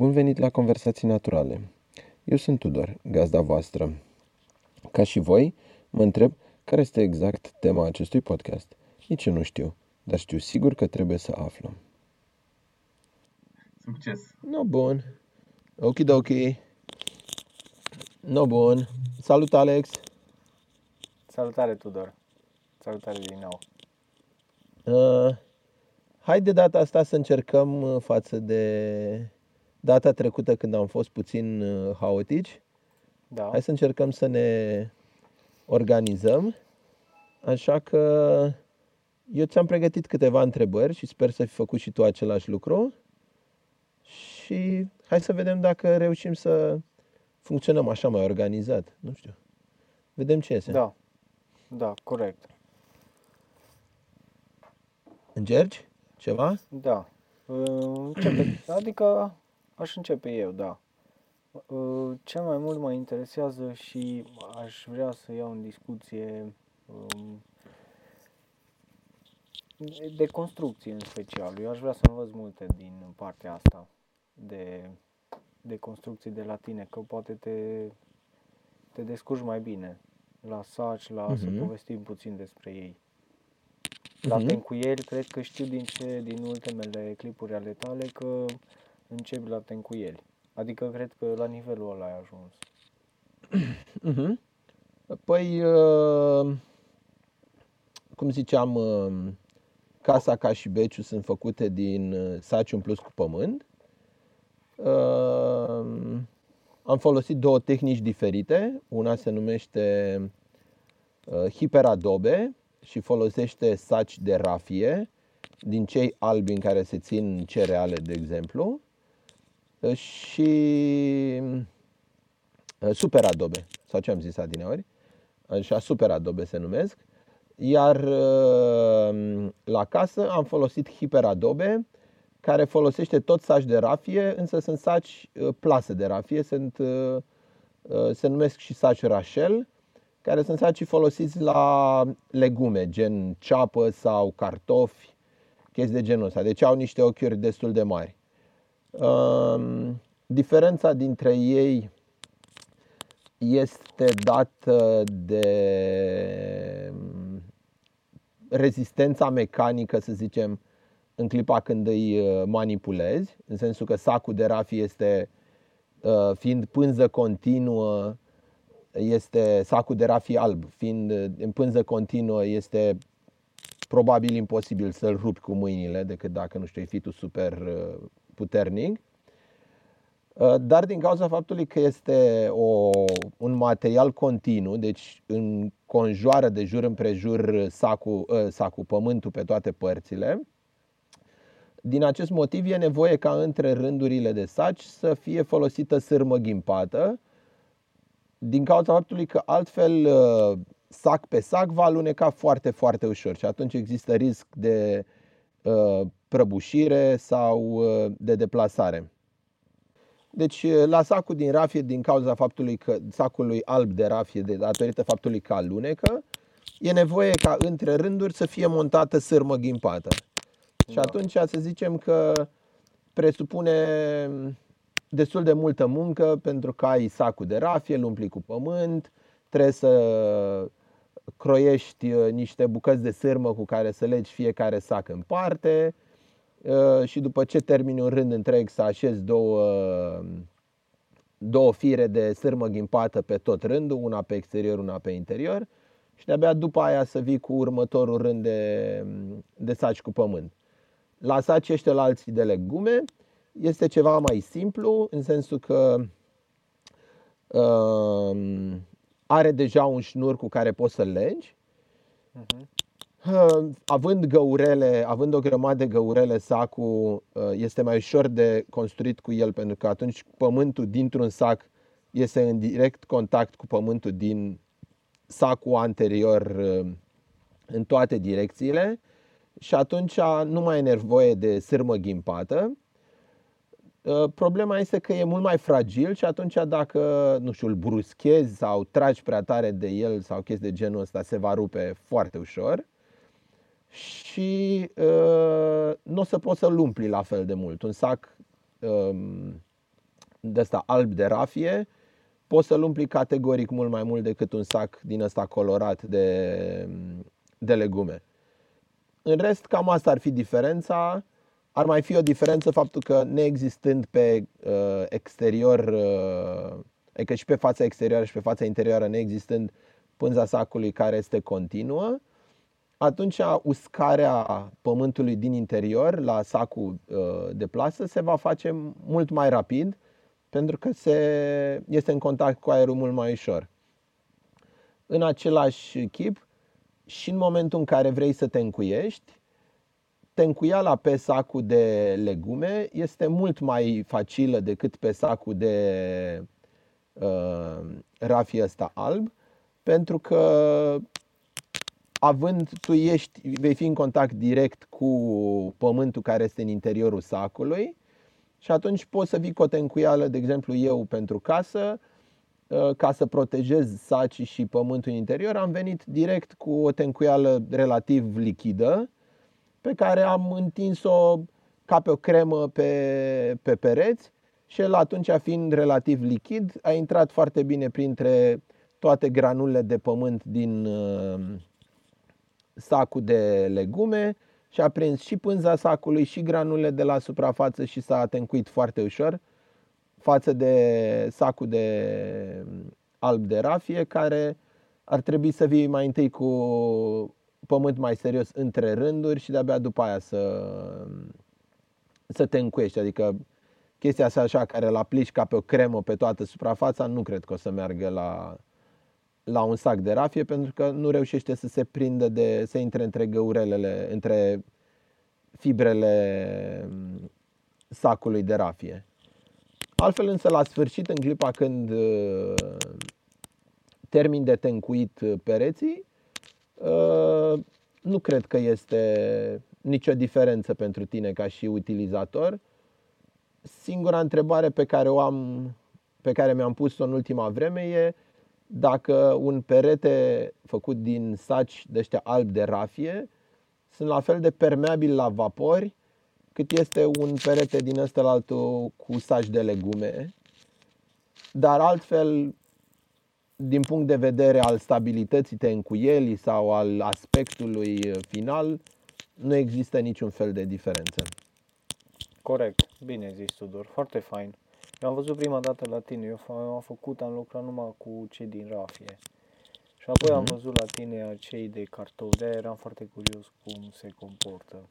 Bun venit la Conversații Naturale. Eu sunt Tudor, gazda voastră. Ca și voi, mă întreb care este exact tema acestui podcast. Nici eu nu știu, dar știu sigur că trebuie să aflăm. Succes! No, bun. ok. No, bun. Salut, Alex! Salutare, Tudor! Salutare din nou! Uh, hai de data asta să încercăm uh, față de data trecută când am fost puțin uh, haotici. Da. Hai să încercăm să ne organizăm. Așa că eu ți-am pregătit câteva întrebări și sper să fi făcut și tu același lucru. Și hai să vedem dacă reușim să funcționăm așa mai organizat. Nu știu. Vedem ce iese. Da. Da, corect. Încerci ceva? Da. Uh, Începe, adică aș începe eu, da. Uh, Cel mai mult mă interesează și aș vrea să iau în discuție um, de construcție în special. Eu aș vrea să învăț multe din partea asta de, de construcții de la tine, că poate te, te descurci mai bine la saci, la să Mhm. povestim puțin despre ei. La Mhm. tencuieli, cred că știu din ce, din ultimele clipuri ale tale că începi la tencuieli. Adică cred că la nivelul ăla ai ajuns. Mhm. Păi, uh, cum ziceam, uh, casa ca și beciul sunt făcute din uh, saci umpluți cu pământ. Uh, Am folosit două tehnici diferite. Una se numește uh, hiperadobe și folosește saci de rafie, din cei albi în care se țin cereale, de exemplu, Uh, și uh, super adobe, sau ce am zis adineori, așa super adobe se numesc. Iar uh, la casă am folosit hiperadobe, care folosește tot saci de rafie, însă sunt saci uh, plase de rafie, sunt, uh, uh, se numesc și saci Rachel, care sunt saci folosiți la legume, gen ceapă sau cartofi, chestii de genul ăsta. Deci au niște ochiuri destul de mari. Um, diferența dintre ei este dată de um, rezistența mecanică, să zicem, în clipa când îi uh, manipulezi, în sensul că sacul de rafie este, uh, fiind pânză continuă, este sacul de rafie alb, fiind uh, în pânză continuă, este probabil imposibil să-l rupi cu mâinile, decât dacă, nu știu, ai fi tu super uh, puternic. Uh, Dar din cauza faptului că este o, un material continuu, deci înconjoară de jur împrejur sacul, uh, sacul, pământul pe toate părțile, din acest motiv e nevoie ca între rândurile de saci să fie folosită sârmă ghimpată, din cauza faptului că altfel uh, sac pe sac va aluneca foarte, foarte ușor și atunci există risc de uh, prăbușire sau uh, de deplasare. Deci uh, la sacul din rafie, din cauza faptului că sacului alb de rafie, de datorită faptului că alunecă, e nevoie ca între rânduri să fie montată sârmă ghimpată. Și Da. atunci să zicem că presupune destul de multă muncă pentru că ai sacul de rafie, îl umpli cu pământ, trebuie să croiești uh, niște bucăți de sârmă cu care să legi fiecare sac în parte uh, și după ce termini un rând întreg să așezi două, două fire de sârmă ghimpată pe tot rândul, una pe exterior, una pe interior și de-abia după aia să vii cu următorul rând de, de saci cu pământ. La saci ăștia la alții de legume este ceva mai simplu în sensul că um, are deja un șnur cu care poți să-l legi. Mhm. Uh, Având găurele, având o grămadă de găurele, sacul uh, este mai ușor de construit cu el pentru că atunci pământul dintr-un sac este în direct contact cu pământul din sacul anterior uh, în toate direcțiile și atunci nu mai e nevoie de sârmă ghimpată. Uh, Problema este că e mult mai fragil și atunci dacă, nu știu, îl bruschezi sau tragi prea tare de el sau chestii de genul ăsta, se va rupe foarte ușor și uh, nu o să poți să-l umpli la fel de mult. Un sac um, de ăsta alb de rafie, poți să-l umpli categoric mult mai mult decât un sac din ăsta colorat de, de legume. În rest, cam asta ar fi diferența. Ar mai fi o diferență faptul că neexistând pe uh, exterior, uh, adică și pe fața exterioară și pe fața interioară neexistând pânza sacului care este continuă, atunci uscarea pământului din interior la sacul uh, de plasă se va face mult mai rapid pentru că se, este în contact cu aerul mult mai ușor. În același chip, și în momentul în care vrei să te încuiești, tencuiala pe sacul de legume este mult mai facilă decât pe sacul de uh, rafie ăsta alb, pentru că având, tu ești, vei fi în contact direct cu pământul care este în interiorul sacului și atunci poți să vii cu o tencuială, de exemplu eu pentru casă, uh, ca să protejez sacii și pământul interior, am venit direct cu o tencuială relativ lichidă, pe care am întins-o ca pe o cremă pe, pe pereți și el atunci fiind relativ lichid a intrat foarte bine printre toate granulele de pământ din uh, sacul de legume și a prins și pânza sacului și granulele de la suprafață și s-a tencuit foarte ușor față de sacul de alb de rafie care ar trebui să vii mai întâi cu pământ mai serios între rânduri și de-abia după aia să, să te încuiești. Adică chestia asta așa care la aplici ca pe o cremă pe toată suprafața, nu cred că o să meargă la, la un sac de rafie pentru că nu reușește să se prindă de, să intre între găurelele, între fibrele sacului de rafie. Altfel însă la sfârșit, în clipa când uh, termin de tencuit pereții, uh, nu cred că este nicio diferență pentru tine ca și utilizator. Singura întrebare pe care o am, pe care mi-am pus-o în ultima vreme e dacă un perete făcut din saci de ăștia albi de rafie sunt la fel de permeabil la vapori cât este un perete din ăsta altul cu saci de legume. Dar altfel, din punct de vedere al stabilității tencuielii sau al aspectului final, nu există niciun fel de diferență. Corect, bine zis Tudor, foarte fain. Eu am văzut prima dată la tine, eu am făcut, am lucrat numai cu cei din rafie. Și apoi mm-hmm. am mhm. văzut la tine cei de cartou, de eram foarte curios cum se comportă.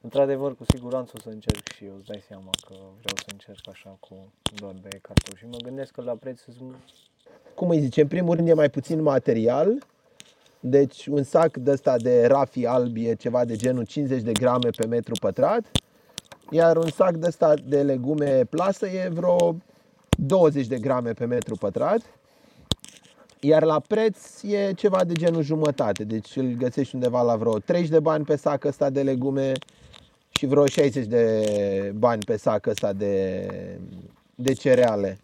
Într-adevăr, cu siguranță o să încerc și eu, îți dai seama că vreau să încerc așa cu doar de cartou. Și mă gândesc că la preț sunt... Cum îi zice, în primul rând e mai puțin material, deci un sac de ăsta de rafii alb e ceva de genul 50 de grame pe metru pătrat iar un sac de ăsta de legume plasă e vreo 20 de grame pe metru pătrat. Iar la preț e ceva de genul jumătate, deci îl găsești undeva la vreo 30 de bani pe sac ăsta de legume și vreo 60 de bani pe sac ăsta de, de cereale.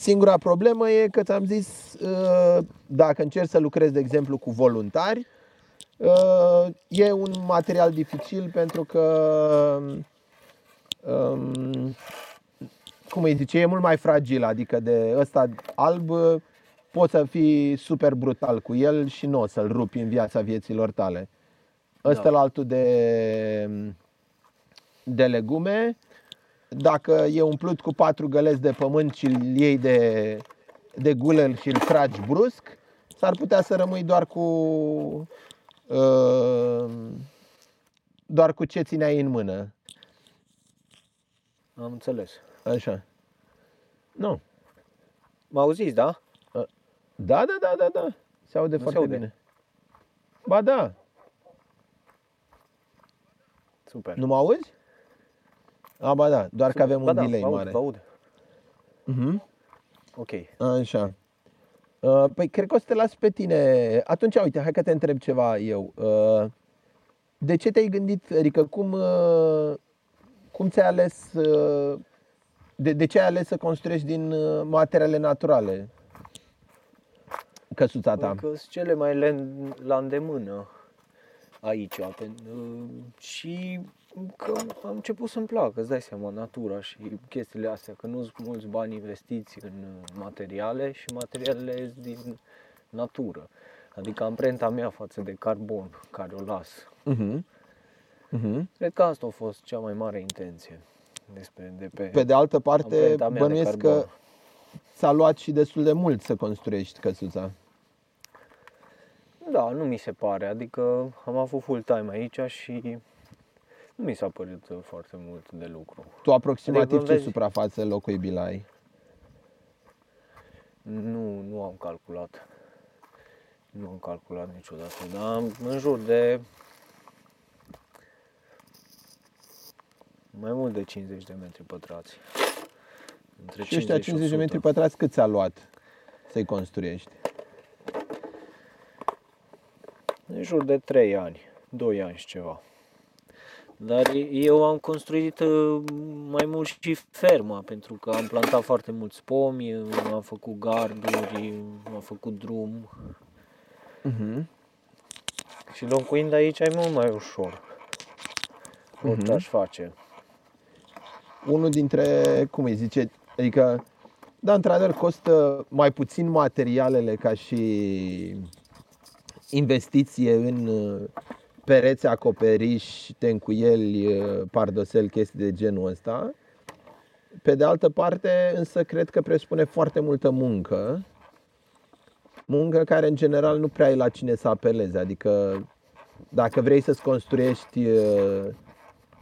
Singura problemă e că ți-am zis, uh, dacă încerci să lucrezi, de exemplu, cu voluntari, uh, e un material dificil pentru că um, cum îi zice, e mult mai fragil, adică de ăsta alb poți să fii super brutal cu el și nu o să-l rupi în viața vieților tale. Ăsta da. la altul de, de legume, dacă e umplut cu patru găleți de pământ și îl iei de, de gulă și îl tragi brusc, s-ar putea să rămâi doar cu uh, doar cu ce țineai în mână. Am înțeles. Așa. Nu. Mă auziți, da? Da, da, da, da, da. Se aude nu foarte se aude. bine. Ba da. Super. Nu mă auzi? A, ba da, doar Super. că avem ba un da, delay aud, mare. Vă aud. Uh-huh. Ok. Așa. Uh, păi cred că o să te las pe tine. Atunci, uite, hai că te întreb ceva eu. Uh, de ce te-ai gândit, adică cum, uh, cum ți-ai ales, uh, de, de ce ai ales să construiești din uh, materiale naturale căsuța ta? Că sunt cele mai la îndemână. aici. Și că am început să-mi placă, îți dai seama, natura și chestiile astea, că nu sunt mulți bani investiți în materiale și materialele din natură. Adică amprenta mea față de carbon care o las. Uh-huh. Uh-huh. Cred că asta a fost cea mai mare intenție despre de pe, Pe de altă parte, amprenta mea de bănuiesc carbon. că ți-a luat și destul de mult să construiești căsuța. Da, nu mi se pare. Adică am avut full time aici și nu mi s-a părut uh, foarte mult de lucru. Tu aproximativ Adică, ce vezi- suprafață locuibilă ai? Nu, nu am calculat. Nu am calculat niciodată, dar am în jur de mai mult de 50 de metri pătrați. Între Și ăștia 50 de 100. metri pătrați cât ți-a luat să-i construiești? În jur de 3 ani, 2 ani și ceva. Dar eu am construit uh, mai mult și ferma, pentru că am plantat foarte mulți pomi, am făcut garduri, am făcut drum. Uh-huh. Și locuind aici e mult mai ușor. Orice Mhm. aș face. Unul dintre, cum îi zice, adică, da, într-adevăr, costă mai puțin materialele ca și investiție în uh, pereți, acoperiș, tencuieli, uh, pardosel, chestii de genul ăsta. Pe de altă parte, însă, cred că presupune foarte multă muncă. Muncă care, în general, nu prea ai la cine să apelezi. Adică, dacă vrei să-ți construiești uh,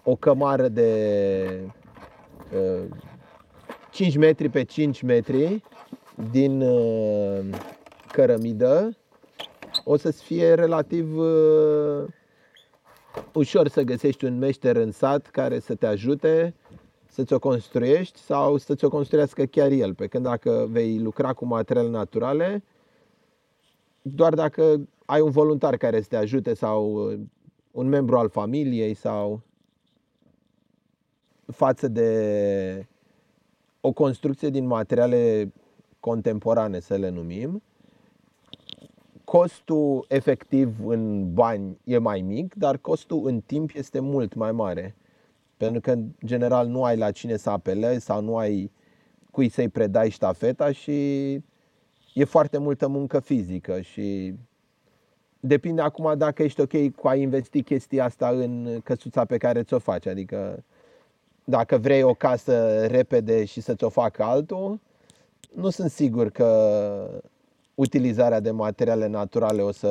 o cămară de uh, 5 metri pe 5 metri din uh, cărămidă, o să-ți fie relativ uh, ușor să găsești un meșter în sat care să te ajute să ți-o construiești sau să ți-o construiască chiar el. Pe când dacă vei lucra cu materiale naturale, doar dacă ai un voluntar care să te ajute sau uh, un membru al familiei sau față de o construcție din materiale contemporane, să le numim, costul efectiv în bani e mai mic, dar costul în timp este mult mai mare. Pentru că, în general, nu ai la cine să apelezi sau nu ai cui să-i predai ștafeta și e foarte multă muncă fizică și depinde acum dacă ești ok cu a investi chestia asta în căsuța pe care ți-o faci. Adică dacă vrei o casă repede și să ți-o facă altul, nu sunt sigur că utilizarea de materiale naturale o să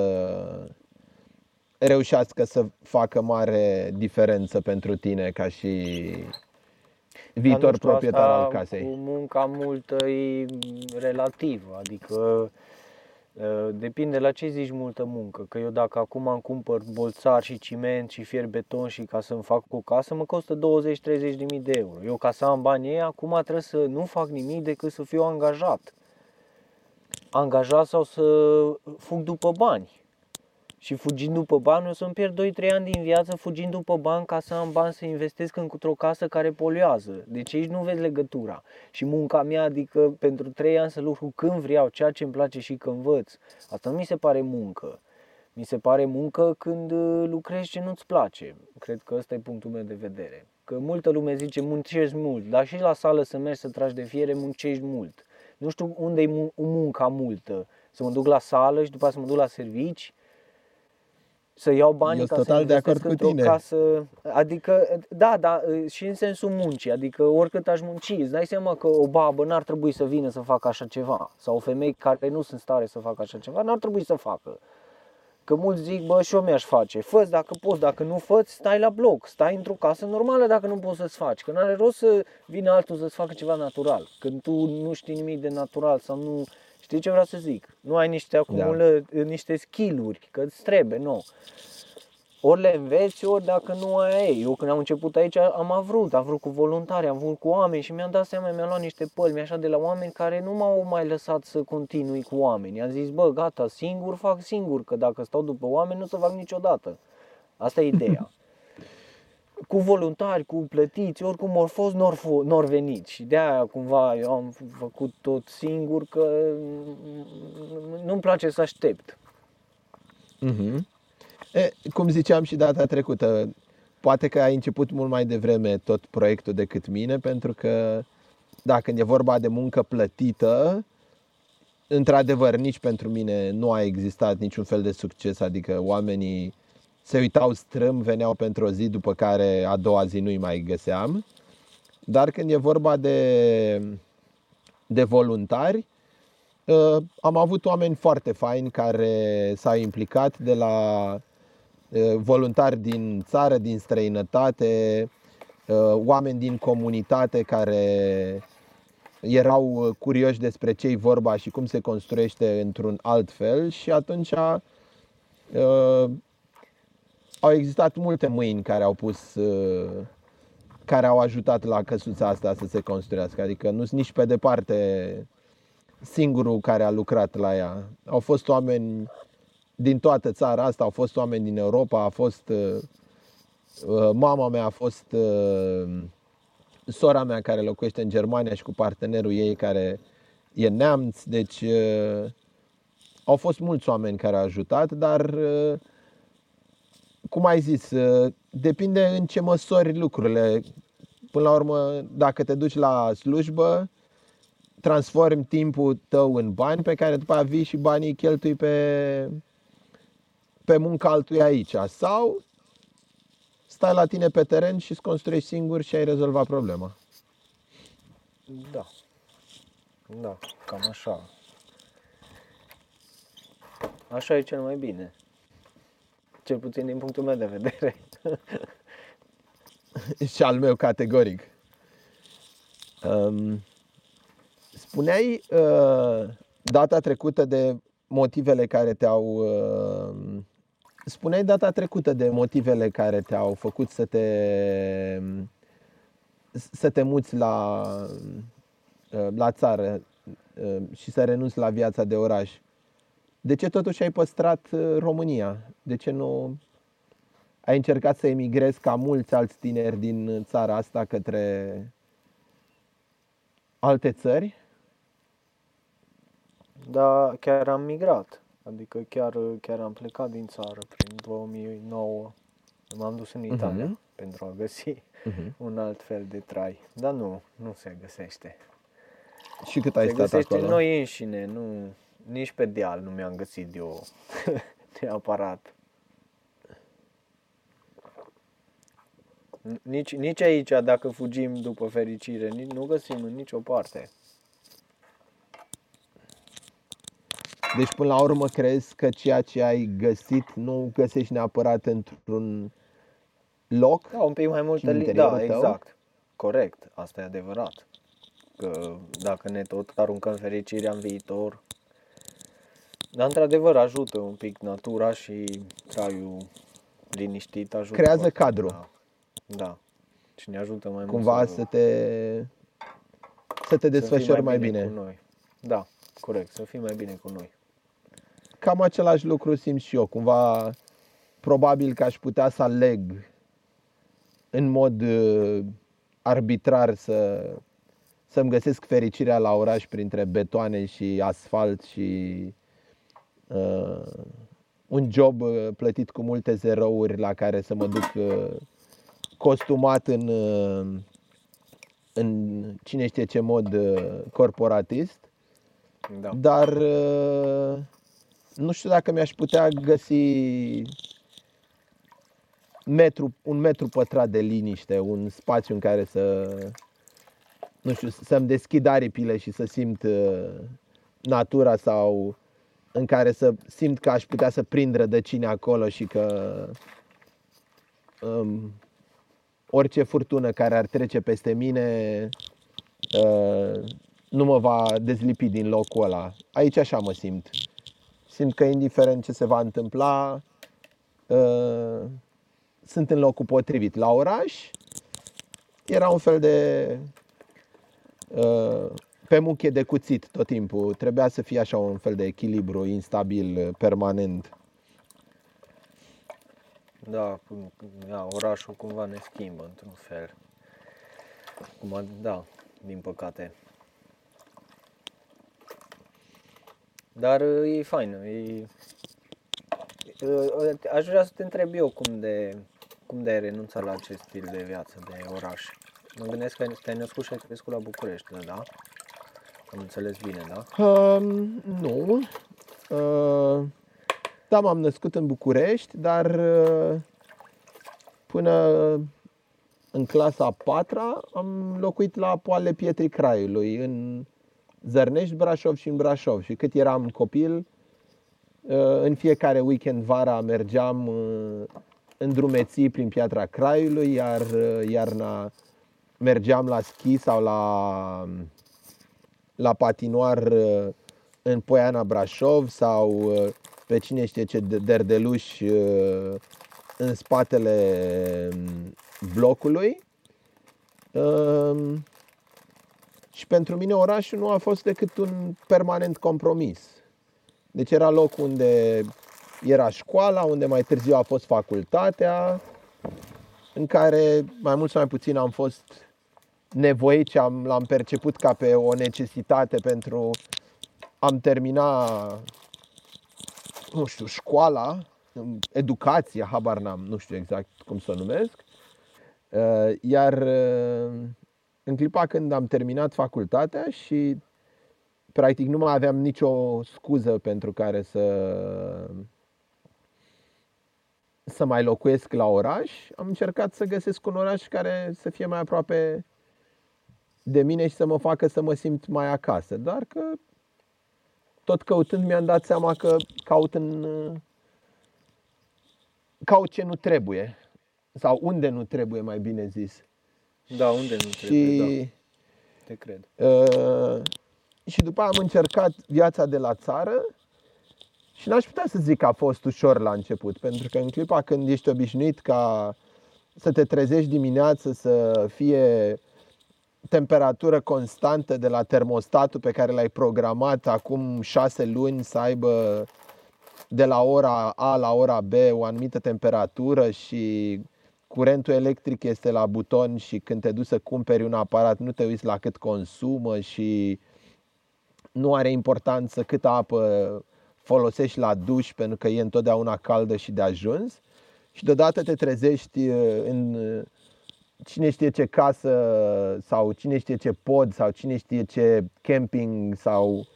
reușească să facă mare diferență pentru tine ca și Dar viitor nu știu, proprietar asta al casei. Cu munca multă e relativă, adică uh, depinde la ce zici multă muncă. Că eu dacă acum îmi cumpăr bolțar și ciment și fier beton și ca să-mi fac o casă, mă costă 20-30 de mii de euro. Eu ca să am banii ei, acum trebuie să nu fac nimic decât să fiu angajat. Angajat sau să fug după bani. Și fugind după bani, o să-mi pierd 2-3 ani din viață fugind după bani ca să am bani să investesc într-o casă care poluează. Deci aici nu vezi legătura. Și munca mea, adică pentru 3 ani să lucru când vreau, ceea ce îmi place și când învăț, asta nu mi se pare muncă. Mi se pare muncă când uh, lucrezi ce nu-ți place. Cred că ăsta e punctul meu de vedere. Că multă lume zice muncești mult, dar și la sală să mergi să tragi de fiere muncești mult. Nu știu unde e mu- munca multă. Să mă duc la sală și după aceea să mă duc la servici să iau banii Eu ca sunt să total de investesc acord cu într-o tine. casă. Adică, da, da, și în sensul muncii. Adică oricât aș munci, îți dai seama că o babă n-ar trebui să vină să facă așa ceva. Sau o femeie care nu sunt în stare să facă așa ceva, n-ar trebui să facă. Că mulți zic, bă, și eu mi-aș face. fă dacă poți, dacă nu fă stai la bloc, stai într-o casă normală dacă nu poți să-ți faci. Că n-are rost să vină altul să-ți facă ceva natural. Când tu nu știi nimic de natural sau nu... Știi ce vreau să zic? Nu ai niște acumulă, niște skill-uri, că îți trebuie, nu. Ori le înveți, ori dacă nu ai ei. Eu când am început aici am avut, am vrut cu voluntari, am vrut cu oameni și mi-am dat seama, mi-am luat niște pălmi așa de la oameni care nu m-au mai lăsat să continui cu oameni. Am zis, bă, gata, singur fac singur, că dacă stau după oameni nu o să fac niciodată. Asta e ideea. cu voluntari, cu plătiți, oricum ori fost, nor, f- nor venit. Și de aia cumva eu am făcut tot singur că nu-mi place să aștept. Mhm. E, cum ziceam și data trecută, poate că ai început mult mai devreme tot proiectul decât mine, pentru că da, când e vorba de muncă plătită, într-adevăr, nici pentru mine nu a existat niciun fel de succes, adică oamenii se uitau strâm, veneau pentru o zi, după care a doua zi nu-i mai găseam. Dar când e vorba de, de voluntari, uh, am avut oameni foarte faini care s-au implicat de la uh, voluntari din țară, din străinătate, uh, oameni din comunitate care erau curioși despre ce-i vorba și cum se construiește într-un alt fel și atunci au existat multe mâini care au pus care au ajutat la căsuța asta să se construiască. Adică nu sunt nici pe departe singurul care a lucrat la ea. Au fost oameni din toată țara asta, au fost oameni din Europa, a fost uh, uh, mama mea, a fost uh, sora mea care locuiește în Germania și cu partenerul ei care e neamț, deci uh, au fost mulți oameni care au ajutat, dar uh, cum ai zis, uh, depinde în ce măsori lucrurile. Până la urmă, dacă te duci la slujbă, transformi timpul tău în bani pe care după aceea vii și banii cheltui pe, pe munca altui aici. Sau stai la tine pe teren și îți construiești singur și ai rezolvat problema. Da. Da, cam așa. Așa e cel mai bine. Cel puțin din punctul meu de vedere. și al meu categoric. Um, spuneai uh, data trecută de motivele care te-au uh, spuneai data trecută de motivele care te-au făcut să te să te muți la uh, la țară uh, și să renunți la viața de oraș. De ce totuși ai păstrat uh, România? De ce nu ai încercat să emigrezi ca mulți alți tineri din țara asta către alte țări? Da, chiar am migrat. Adică chiar, chiar am plecat din țară prin 2009. M-am dus în Italia uh-huh. pentru a găsi uh-huh. un alt fel de trai. Dar nu, nu se găsește. Și cât ai se stat acolo? noi înșine, nu, nici pe deal nu mi-am găsit eu neapărat. Nici, nici aici, dacă fugim după fericire, nici, nu găsim în nicio parte. Deci, până la urmă, crezi că ceea ce ai găsit nu găsești neapărat într-un loc? Da, un pic mai multă li- Da, tău? exact. Corect, asta e adevărat. Că dacă ne tot aruncăm fericirea în viitor, dar într-adevăr ajută un pic natura și traiul liniștit ajută. Creează cadru. Da. Da. Și ne ajută mai Cumva mult să, să te să te desfășori mai, mai bine. bine. Cu noi. Da, corect, să fii mai bine cu noi. Cam același lucru simt și eu. Cumva, probabil că aș putea să aleg în mod uh, arbitrar să, să-mi găsesc fericirea la oraș printre betoane și asfalt și uh, un job uh, plătit cu multe zerouri la care să mă duc uh, costumat în, uh, în cine știe ce mod uh, corporatist. Da. Dar uh, nu știu dacă mi-aș putea găsi metru, un metru pătrat de liniște, un spațiu în care să, nu știu, să-mi deschid aripile și să simt natura sau în care să simt că aș putea să prind rădăcini acolo și că um, orice furtună care ar trece peste mine uh, nu mă va dezlipi din locul ăla. Aici așa mă simt. Simt că indiferent ce se va întâmpla, uh, sunt în locul potrivit. La oraș era un fel de uh, pe muche de cuțit tot timpul. Trebuia să fie așa un fel de echilibru instabil, permanent. Da, da, orașul cumva ne schimbă într-un fel. Cum, da, din păcate. Dar e fain, e, uh, aș vrea să te întreb eu cum de, cum de ai renunțat la acest stil de viață de oraș. Mă gândesc că te-ai născut și ai crescut la București, da? Am înțeles bine, da? Uh, nu. Uh, da, m-am născut în București, dar uh, până în clasa a patra am locuit la Poale Pietrii Craiului, în Zărnești, Brașov și în Brașov. Și cât eram copil, uh, în fiecare weekend vara mergeam uh, în drumeții prin Piatra Craiului, iar uh, iarna mergeam la schi sau la, la patinoar în Poiana Brașov sau pe cine știe ce derdeluși în spatele mm, blocului. Și pentru mine orașul nu a fost decât un permanent compromis. Deci era loc unde era școala, unde mai târziu a fost facultatea, în care mai mult sau mai puțin am fost nevoit și am, l-am perceput ca pe o necesitate pentru am termina, nu știu, școala, educația, habar n-am, nu știu exact cum să o numesc. Uh, iar uh, în clipa când am terminat facultatea și practic nu mai aveam nicio scuză pentru care să să mai locuiesc la oraș, am încercat să găsesc un oraș care să fie mai aproape de mine și să mă facă să mă simt mai acasă. Doar că tot căutând mi-am dat seama că caut în caut ce nu trebuie sau unde nu trebuie, mai bine zis. Da, unde nu trebuie, da. Te cred. Uh, și după aia am încercat viața de la țară și n-aș putea să zic că a fost ușor la început, pentru că în clipa când ești obișnuit ca să te trezești dimineață, să fie temperatură constantă de la termostatul pe care l-ai programat acum șase luni să aibă de la ora A la ora B o anumită temperatură și curentul electric este la buton și când te duci să cumperi un aparat nu te uiți la cât consumă și nu are importanță câtă apă folosești la duș pentru că e întotdeauna caldă și de ajuns. Și deodată te trezești uh, în uh, cine știe ce casă sau cine știe ce pod sau cine știe ce camping sau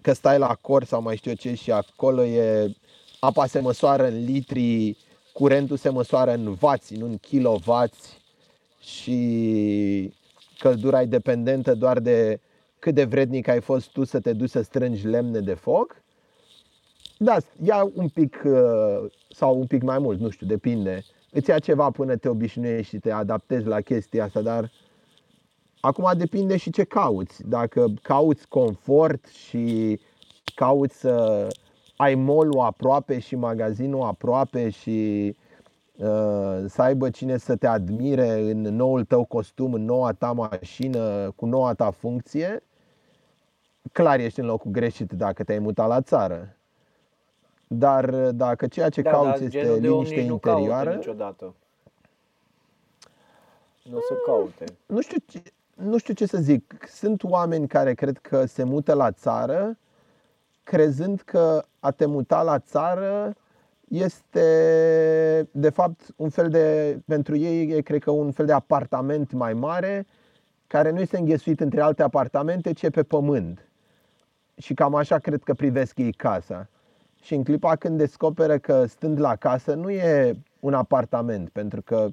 că stai la cor sau mai știu ce și acolo e apa se măsoară în litri curentul se măsoară în vați, nu în kilovați și căldura e dependentă doar de cât de vrednic ai fost tu să te duci să strângi lemne de foc. Da, ia un pic uh, sau un pic mai mult, nu știu, depinde. Îți ia ceva până te obișnuiești și te adaptezi la chestia asta, dar acum depinde și ce cauți. Dacă cauți confort și cauți să ai molul aproape și magazinul aproape și uh, să aibă cine să te admire în noul tău costum, în noua ta mașină, cu noua ta funcție, clar ești în locul greșit dacă te-ai mutat la țară. Dar dacă ceea ce da, cauți este liniște interioară. Nu niciodată. Nu o să caute. Nu știu, ce, nu știu ce să zic. Sunt oameni care cred că se mută la țară crezând că a te muta la țară este de fapt un fel de, pentru ei e cred că un fel de apartament mai mare care nu este înghesuit între alte apartamente, ci pe pământ. Și cam așa cred că privesc ei casa. Și în clipa când descoperă că stând la casă nu e un apartament, pentru că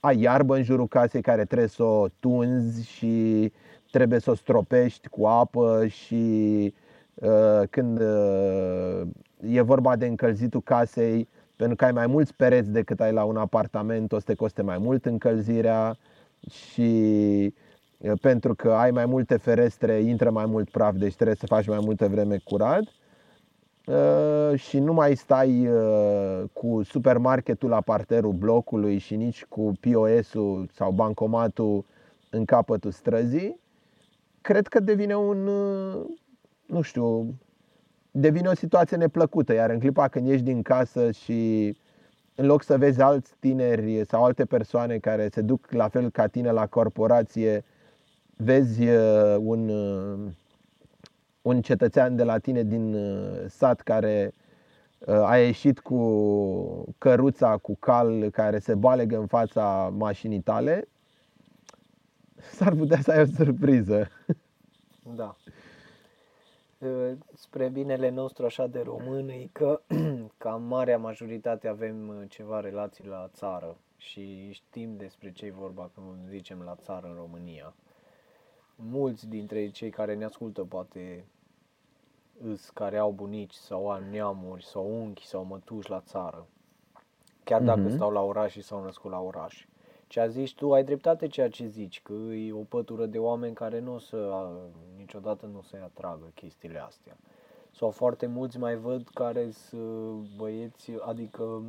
ai iarbă în jurul casei care trebuie să o tunzi și trebuie să o stropești cu apă și Uh, când uh, e vorba de încălzitul casei, pentru că ai mai mulți pereți decât ai la un apartament, o să te coste mai mult încălzirea și uh, pentru că ai mai multe ferestre, intră mai mult praf, deci trebuie să faci mai multă vreme curat. Și nu mai stai cu supermarketul la parterul blocului și nici cu POS-ul sau bancomatul în capătul străzii, cred că devine un nu știu, devine o situație neplăcută, iar în clipa când ieși din casă și în loc să vezi alți tineri sau alte persoane care se duc la fel ca tine la corporație, vezi uh, un, uh, un cetățean de la tine din uh, sat care uh, ai ieșit cu căruța cu cal care se balegă în fața mașinii tale, s-ar putea să ai o surpriză. Da. Uh, Spre binele nostru așa de român e că ca marea majoritate avem uh, ceva relații la țară și știm despre ce e vorba când zicem la țară în România. Mulți dintre cei care ne ascultă poate îs care au bunici sau au neamuri sau unchi sau mătuși la țară. Chiar dacă Mhm. stau la oraș și s-au născut la oraș. Ce a zis tu, ai dreptate ceea ce zici, că e o pătură de oameni care nu o să, a, niciodată nu o să-i atragă chestiile astea. Sau foarte mulți mai văd care sunt băieți, adică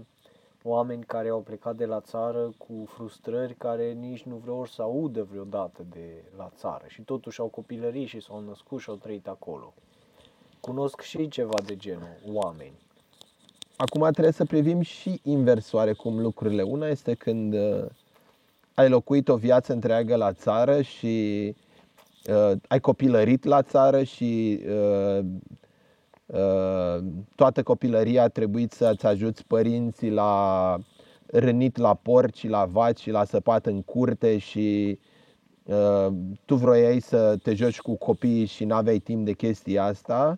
oameni care au plecat de la țară cu frustrări care nici nu vreau să audă vreodată de la țară și totuși au copilării și s-au născut și au trăit acolo. Cunosc și ceva de genul, oameni. Acum trebuie să privim și invers oarecum lucrurile. Una este când uh, ai locuit o viață întreagă la țară și uh, ai copilărit la țară și uh, uh, toată copilăria a trebuit să-ți ajuți părinții la rănit la porci, la vaci, la săpat în curte și uh, tu vroiai să te joci cu copiii și n-aveai timp de chestia asta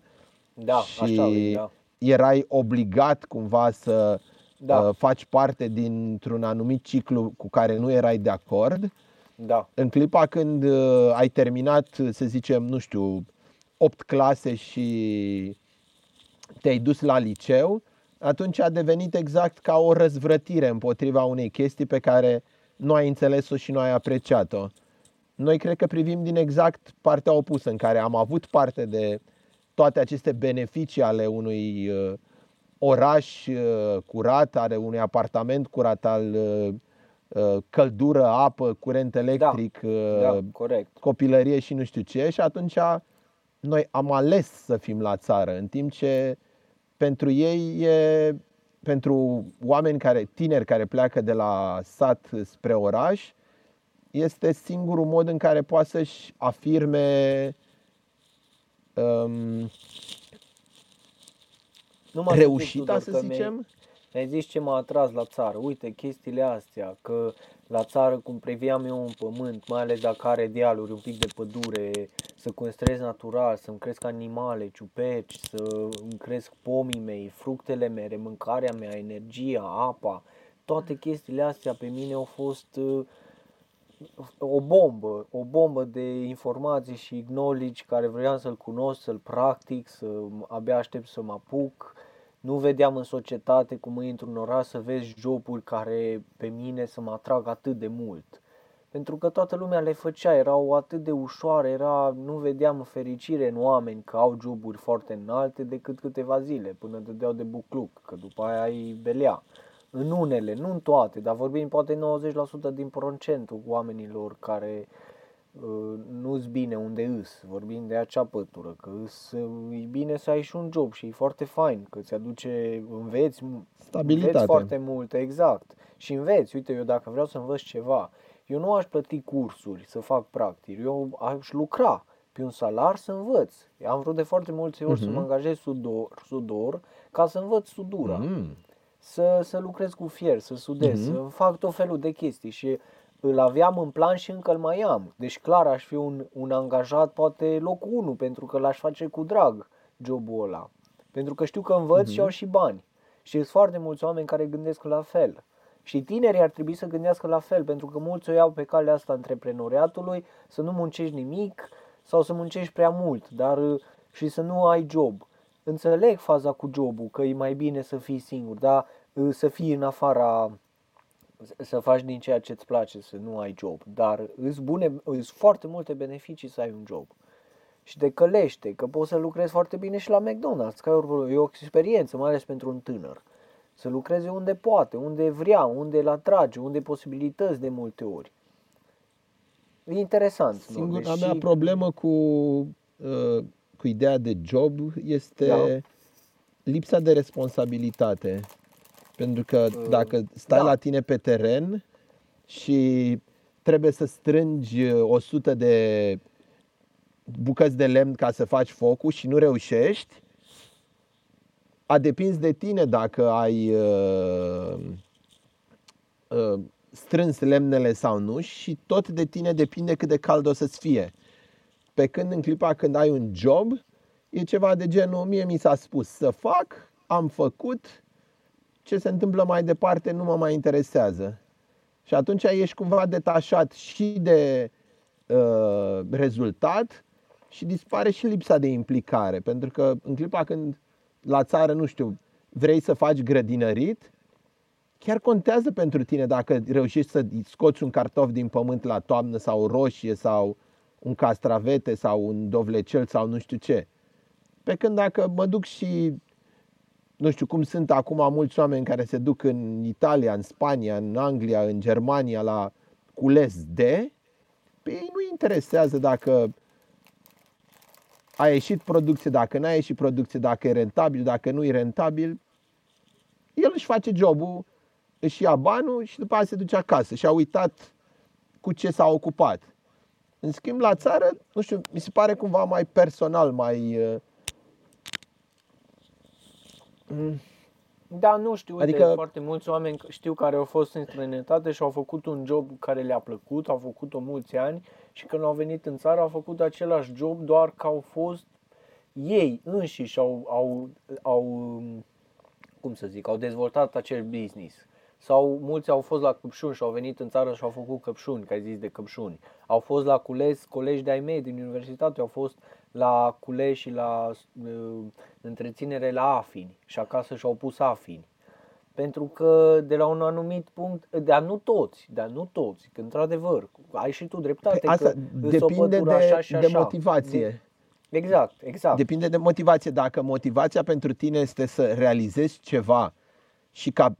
Da, și așa e, da. erai obligat cumva să Da. uh, faci parte dintr-un anumit ciclu cu care nu erai de acord. Da, În clipa când uh, ai terminat, să zicem, nu știu, 8 clase și te-ai dus la liceu, atunci a devenit exact ca o răzvrătire împotriva unei chestii pe care nu ai înțeles-o și nu ai apreciat-o. Noi cred că privim din exact partea opusă, în care am avut parte de toate aceste beneficii ale unui uh, oraș uh, curat, ale unui apartament curat, al uh, uh, căldură, apă, curent electric, da, uh, corect. copilărie și nu știu ce și atunci noi am ales să fim la țară, în timp ce pentru ei e pentru oameni care tineri care pleacă de la sat spre oraș este singurul mod în care poate să-și afirme um, Nu mă reușita, zic, să Tudor, că zicem. Mi-ai zis ce m-a atras la țară. Uite, chestiile astea, că la țară cum priveam eu un pământ, mai ales dacă are dealuri, un pic de pădure, să construiesc natural, să-mi cresc animale, ciupeci, să îmi cresc pomii mei, fructele mele, mâncarea mea, energia, apa, toate chestiile astea pe mine au fost uh, o bombă, o bombă de informații și knowledge care vreau să-l cunosc, să-l practic, să abia aștept să mă apuc. Nu vedeam în societate cum intru în oraș să vezi joburi care pe mine să mă atrag atât de mult. Pentru că toată lumea le făcea, erau atât de ușoare, era, nu vedeam fericire în oameni că au joburi foarte înalte decât câteva zile, până dădeau de bucluc, că după aia îi belea. În unele, nu în toate, dar vorbim poate 90% din procentul oamenilor care uh, nu-s bine unde îs, vorbim de acea pătură, că îs, e bine să ai și un job și e foarte fain, că ți aduce, înveți, Stabilitate. înveți foarte multe, exact, și înveți, uite, eu dacă vreau să învăț ceva, eu nu aș plăti cursuri să fac practic, eu aș lucra pe un salar să învăț. Am vrut de foarte multe ori să Mhm. mă angajez sudor, sudor ca să învăț sudura Mm. să, să lucrez cu fier, să sudez, Mhm. să fac tot felul de chestii și îl aveam în plan și încă îl mai am. Deci clar aș fi un, un angajat poate locul 1 pentru că l-aș face cu drag jobul ăla. Pentru că știu că învăț și au și bani. Și sunt foarte mulți oameni care gândesc la fel. Și tinerii ar trebui să gândească la fel, pentru că mulți o iau pe calea asta antreprenoriatului, să nu muncești nimic sau să muncești prea mult, dar uh, și să nu ai job. Înțeleg faza cu jobul, că e mai bine să fii singur, dar uh, să fii în afara să faci din ceea ce îți place, să nu ai job, dar îți bune, îți foarte multe beneficii să ai un job. Și te călește, că poți să lucrezi foarte bine și la McDonald's, că e o experiență, mai ales pentru un tânăr. Să lucreze unde poate, unde vrea, unde îl atrage, unde posibilități de multe ori. E interesant. nu? Singura Deși- mea problemă cu, uh, cu ideea de job este Da. lipsa de responsabilitate. Pentru că Uh, dacă stai da. la tine pe teren și trebuie să strângi 100 de bucăți de lemn ca să faci focul și nu reușești, a depins de tine dacă ai uh, uh, strâns lemnele sau nu și tot de tine depinde cât de cald o să-ți fie. Pe când în clipa când ai un job, e ceva de genul, mie mi s-a spus să fac, am făcut, ce se întâmplă mai departe nu mă mai interesează. Și atunci ești cumva detașat și de uh, rezultat și dispare și lipsa de implicare. Pentru că în clipa când la țară, nu știu, vrei să faci grădinărit, chiar contează pentru tine dacă reușești să scoți un cartof din pământ la toamnă sau o roșie sau un castravete sau un dovlecel sau nu știu ce. Pe când dacă mă duc și nu știu cum sunt acum mulți oameni care se duc în Italia, în Spania, în Anglia, în Germania la cules de, pe ei nu interesează dacă a ieșit producție, dacă n-a ieșit producție, dacă e rentabil, dacă nu e rentabil. El își face jobul, își ia banul și după aceea se duce acasă și a uitat cu ce s-a ocupat. În schimb, la țară, nu știu, mi se pare cumva mai personal, mai uh, Mm. Da, nu știu, uite, adică... foarte mulți oameni știu care au fost în străinătate și au făcut un job care le-a plăcut, au făcut-o mulți ani și când au venit în țară au făcut același job doar că au fost ei înșiși au, au, au cum să zic, au dezvoltat acel business. Sau mulți au fost la căpșuni și au venit în țară și au făcut căpșuni, că ai zis de căpșuni. Au fost la cules colegi de-ai mei din universitate, au fost la cules și la uh, întreținere la afini și acasă și-au pus afini. Pentru că de la un anumit punct, dar nu toți, dar nu toți, că într-adevăr, ai și tu dreptate păi asta că depinde de, așa și așa. de motivație. De, exact, exact. Depinde de motivație. Dacă motivația pentru tine este să realizezi ceva și ca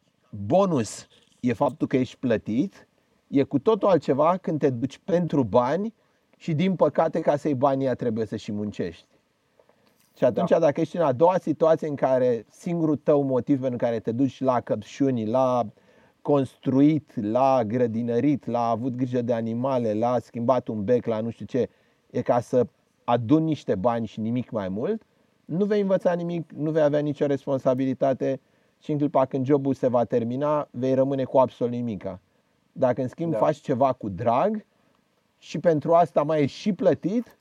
bonus e faptul că ești plătit, e cu totul altceva când te duci pentru bani și din păcate ca să-i banii trebuie să și muncești. Și atunci da. dacă ești în a doua situație în care singurul tău motiv pentru care te duci la căpșuni, la construit, la grădinărit, la avut grijă de animale, la schimbat un bec, la nu știu ce, e ca să adun niște bani și nimic mai mult, nu vei învăța nimic, nu vei avea nicio responsabilitate și în clipa când jobul se va termina, vei rămâne cu absolut nimica. Dacă în schimb da. faci ceva cu drag și pentru asta mai ești și plătit,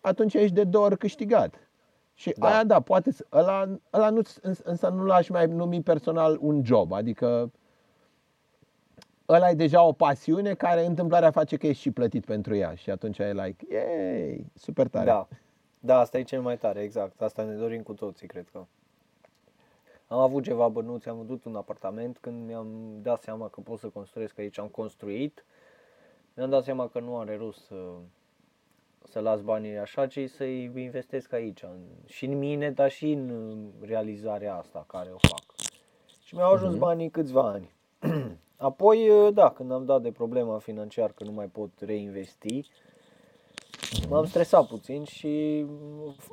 atunci ești de două ori câștigat. Și da. aia da, poate, ăla, ăla nu, însă nu l-aș mai numi personal un job, adică ăla e deja o pasiune care întâmplarea face că ești și plătit pentru ea și atunci e like, yay, super tare. Da, da, asta e cel mai tare, exact, asta ne dorim cu toții, cred că. Am avut ceva bănuți, am văzut un apartament, când mi-am dat seama că pot să construiesc aici, am construit, mi-am dat seama că nu are rost să, să las banii așa, ci să-i investesc aici, în, și în mine, dar și în realizarea asta care o fac. Și mi-au ajuns uh-huh. banii câțiva ani. Apoi, da, când am dat de problema financiară că nu mai pot reinvesti, m-am stresat puțin și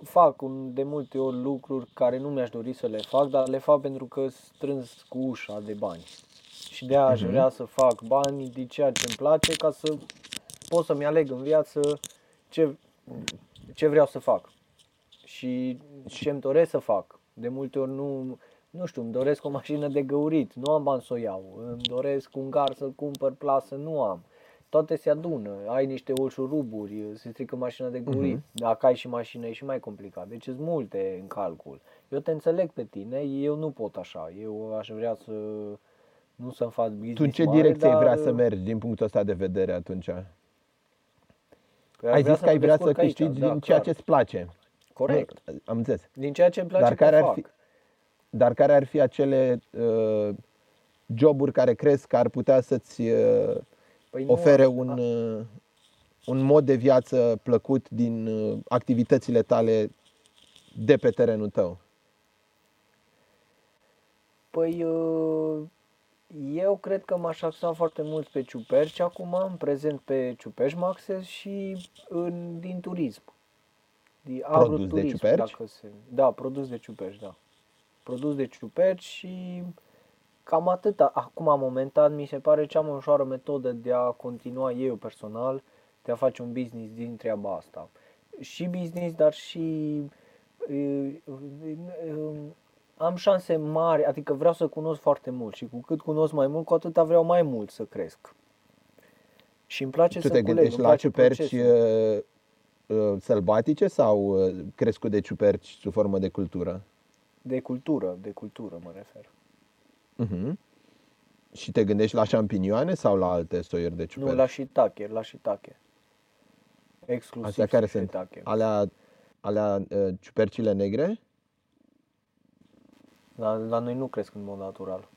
fac un, de multe ori lucruri care nu mi-aș dori să le fac, dar le fac pentru că strâns cu ușa de bani. Și de aia aș mhm. vrea să fac bani din ceea ce îmi place ca să pot să-mi aleg în viață ce, ce vreau să fac și ce îmi doresc să fac. De multe ori nu, nu știu, îmi doresc o mașină de găurit, nu am bani să o iau, îmi doresc un gar să-l cumpăr plasă, nu am toate se adună, ai niște olșuruburi, se strică mașina de găurit, uh-huh. dacă ai și mașină e și mai complicat, deci sunt multe în calcul. Eu te înțeleg pe tine, eu nu pot așa, eu aș vrea să nu să-mi fac business Tu în ce mare, direcție dar... vrea să mergi din punctul ăsta de vedere atunci? Păi ai zis că ai vrea să câștigi aici, din da, ceea ce îți place. Corect. Nu, am înțeles. Din ceea ce îmi place dar care ar fi, Dar care ar fi acele uh, joburi care crezi că ar putea să-ți uh, Păi ofere nu, un, uh, un mod de viață plăcut din uh, activitățile tale de pe terenul tău? Păi uh, eu cred că m-aș axa foarte mult pe ciuperci acum, în prezent pe ciuperci mă axez și în, din turism. Din produs de ciuperci? Dacă se, da, produs de ciuperci, da. Produs de ciuperci și Cam atât. Acum, momentan, mi se pare cea mai ușoară metodă de a continua eu personal, de a face un business din treaba asta. Și business, dar și am șanse mari, adică vreau să cunosc foarte mult și cu cât cunosc mai mult, cu atât vreau mai mult să cresc. Și îmi place tu să te culeg, gândești îmi la place ciuperci procesul. uh, uh, sălbatice sau uh, crescut de ciuperci sub formă de cultură? De cultură, de cultură mă refer. Uh-huh. Și te gândești la șampinioane sau la alte soiuri de ciuperci? Nu, la shiitake, la shiitake. Exclusiv Astea care sunt? shiitake. Alea, alea uh, ciupercile negre? La, la noi nu cresc în mod natural.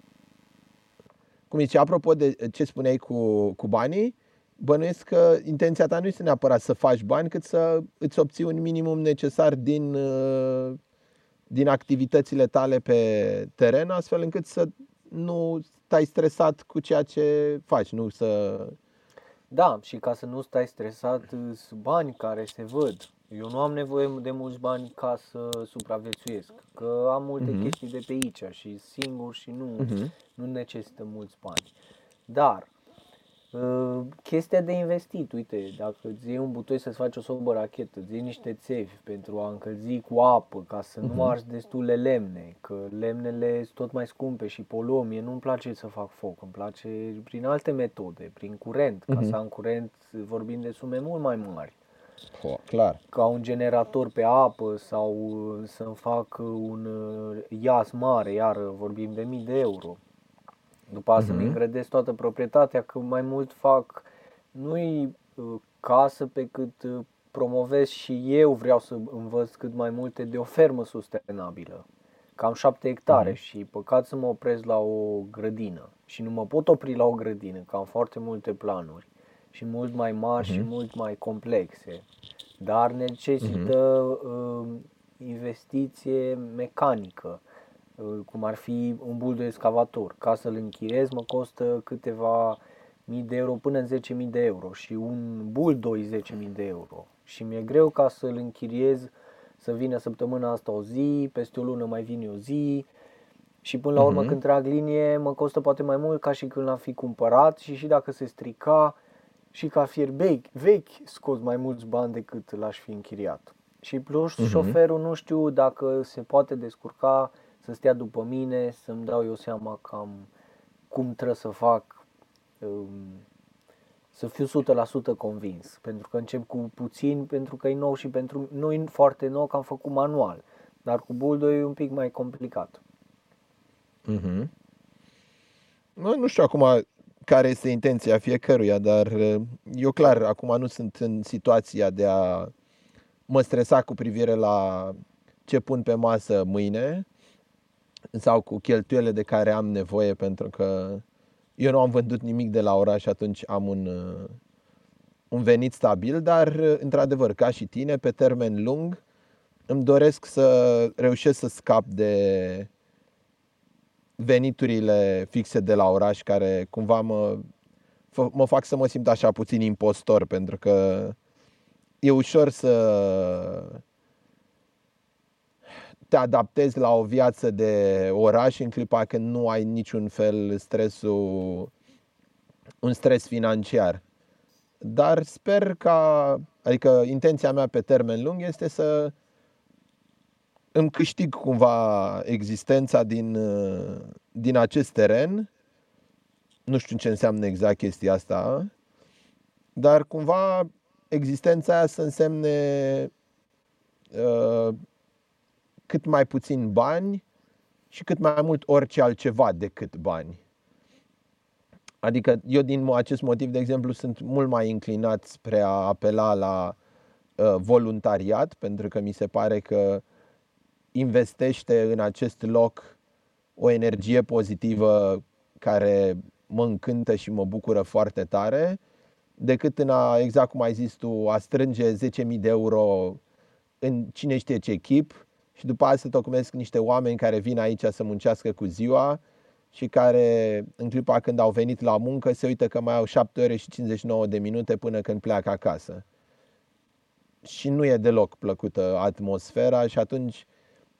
Cum zice, apropo de ce spuneai cu, cu banii, bănuiesc că intenția ta nu este neapărat să faci bani, cât să îți obții un minimum necesar din, uh, din activitățile tale pe teren, astfel încât să nu stai stresat cu ceea ce faci, nu să... Da, și ca să nu stai stresat, sunt bani care se văd. Eu nu am nevoie de mulți bani ca să supraviețuiesc, că am multe Mhm. chestii de pe aici și singur și nu, Mhm. nu necesită mulți bani. Dar, uh, chestia de investit, uite, dacă îți iei un butoi să-ți faci o sobă rachetă, îți iei niște țevi pentru a încălzi cu apă, ca să Mhm. nu arzi destule lemne, că lemnele sunt tot mai scumpe și poluă, mie nu-mi place să fac foc, îmi place prin alte metode, prin curent, ca Mhm. să am curent, vorbim de sume mult mai mari Ho, clar. ca un generator pe apă sau uh, să-mi fac un uh, ias mare, iar vorbim de mii de euro. După asta Mhm. mi îngrădesc toată proprietatea, că mai mult fac, nu-i uh, casă pe cât uh, promovez și eu vreau să învăț cât mai multe de o fermă sustenabilă. Cam 7 hectare Mhm. și păcat să mă opresc la o grădină. Și nu mă pot opri la o grădină, că am foarte multe planuri și mult mai mari și Mhm. mult mai complexe. Dar necesită uh, investiție mecanică, uh, cum ar fi un bul de excavator. Ca să-l închiriez mă costă câteva mii de euro până în 10.000 de euro și un buldoi 10.000 de euro. Și mi-e greu ca să-l închiriez să vină săptămâna asta o zi, peste o lună mai vine o zi și până la urmă Mhm. când trag linie mă costă poate mai mult ca și când l-am fi cumpărat și și dacă se strica și ca fier vechi, vechi scot mai mulți bani decât l-aș fi închiriat. Și plus Mhm. șoferul nu știu dacă se poate descurca să stea după mine, să-mi dau eu seama cam cum trebuie să fac um, să fiu 100% convins. Pentru că încep cu puțin, pentru că e nou și pentru nu e foarte nou că am făcut manual. Dar cu buldoi e un pic mai complicat. Mhm. Mă, nu știu acum care este intenția fiecăruia, dar uh, eu clar acum nu sunt în situația de a mă stresa cu privire la ce pun pe masă mâine sau cu cheltuielile de care am nevoie pentru că eu nu am vândut nimic de la oraș și atunci am un, uh, un venit stabil, dar uh, într-adevăr, ca și tine, pe termen lung, îmi doresc să reușesc să scap de veniturile fixe de la oraș care cumva mă, fă- mă fac să mă simt așa puțin impostor pentru că e ușor să te adaptezi la o viață de oraș în clipa când nu ai niciun fel stresul, un stres financiar. Dar sper ca, adică intenția mea pe termen lung este să îmi câștig cumva existența din, uh, din acest teren. Nu știu ce înseamnă exact chestia asta, dar cumva existența aia să însemne uh, cât mai puțin bani și cât mai mult orice altceva decât bani. Adică eu din acest motiv, de exemplu, sunt mult mai inclinat spre a apela la uh, voluntariat, pentru că mi se pare că investește în acest loc o energie pozitivă care mă încântă și mă bucură foarte tare, decât în a, exact cum ai zis tu, a strânge 10.000 de euro în cine știe ce chip și după aceea să tocmesc niște oameni care vin aici să muncească cu ziua și care în clipa când au venit la muncă se uită că mai au 7 ore și 59 de minute până când pleacă acasă. Și nu e deloc plăcută atmosfera și atunci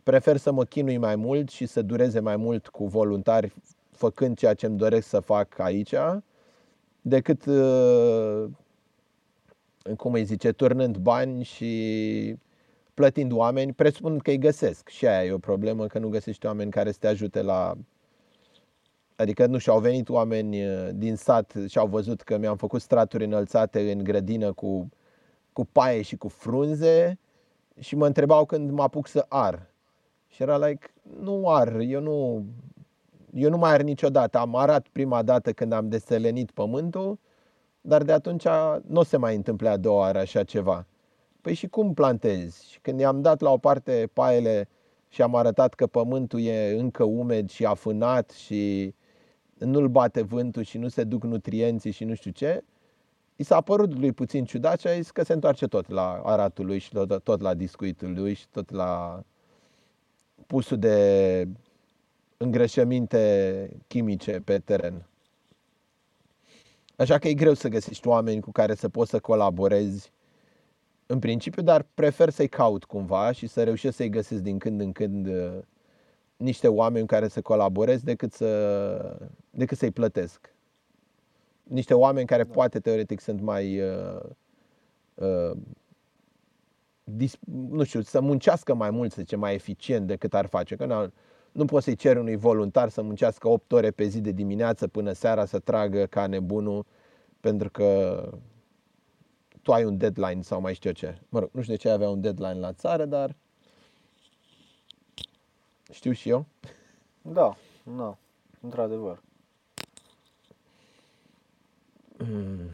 prefer să mă chinui mai mult și să dureze mai mult cu voluntari făcând ceea ce îmi doresc să fac aici decât uh, cum îi zice, turnând bani și plătind oameni, presupun că îi găsesc. Și aia e o problemă, că nu găsești oameni care să te ajute la... Adică nu și-au venit oameni uh, din sat și au văzut că mi-am făcut straturi înălțate în grădină cu, cu paie și cu frunze și mă întrebau când mă apuc să ar. Și era like, nu ar, eu nu, eu nu mai ar niciodată. Am arat prima dată când am deselenit pământul, dar de atunci nu se mai întâmple a doua oară așa ceva. Păi și cum plantezi? Și când i-am dat la o parte paiele și am arătat că pământul e încă umed și afânat și nu-l bate vântul și nu se duc nutrienții și nu știu ce, i s-a părut lui puțin ciudat și a zis că se întoarce tot la aratul lui și tot, tot la discuitul lui și tot la pusul de îngrășăminte chimice pe teren. Așa că e greu să găsești oameni cu care să poți să colaborezi în principiu, dar prefer să-i caut cumva și să reușesc să-i găsesc din când în când uh, niște oameni cu care să colaborez decât, să, decât să-i plătesc. Niște oameni care da. poate teoretic sunt mai uh, uh, dis, nu știu, să muncească mai mult, să zice, mai eficient decât ar face. Că nu poți să-i ceri unui voluntar să muncească 8 ore pe zi de dimineață până seara să tragă ca nebunul pentru că tu ai un deadline sau mai știu ce. Mă rog, nu știu de ce avea un deadline la țară, dar știu și eu. Da, da, într-adevăr. Mm.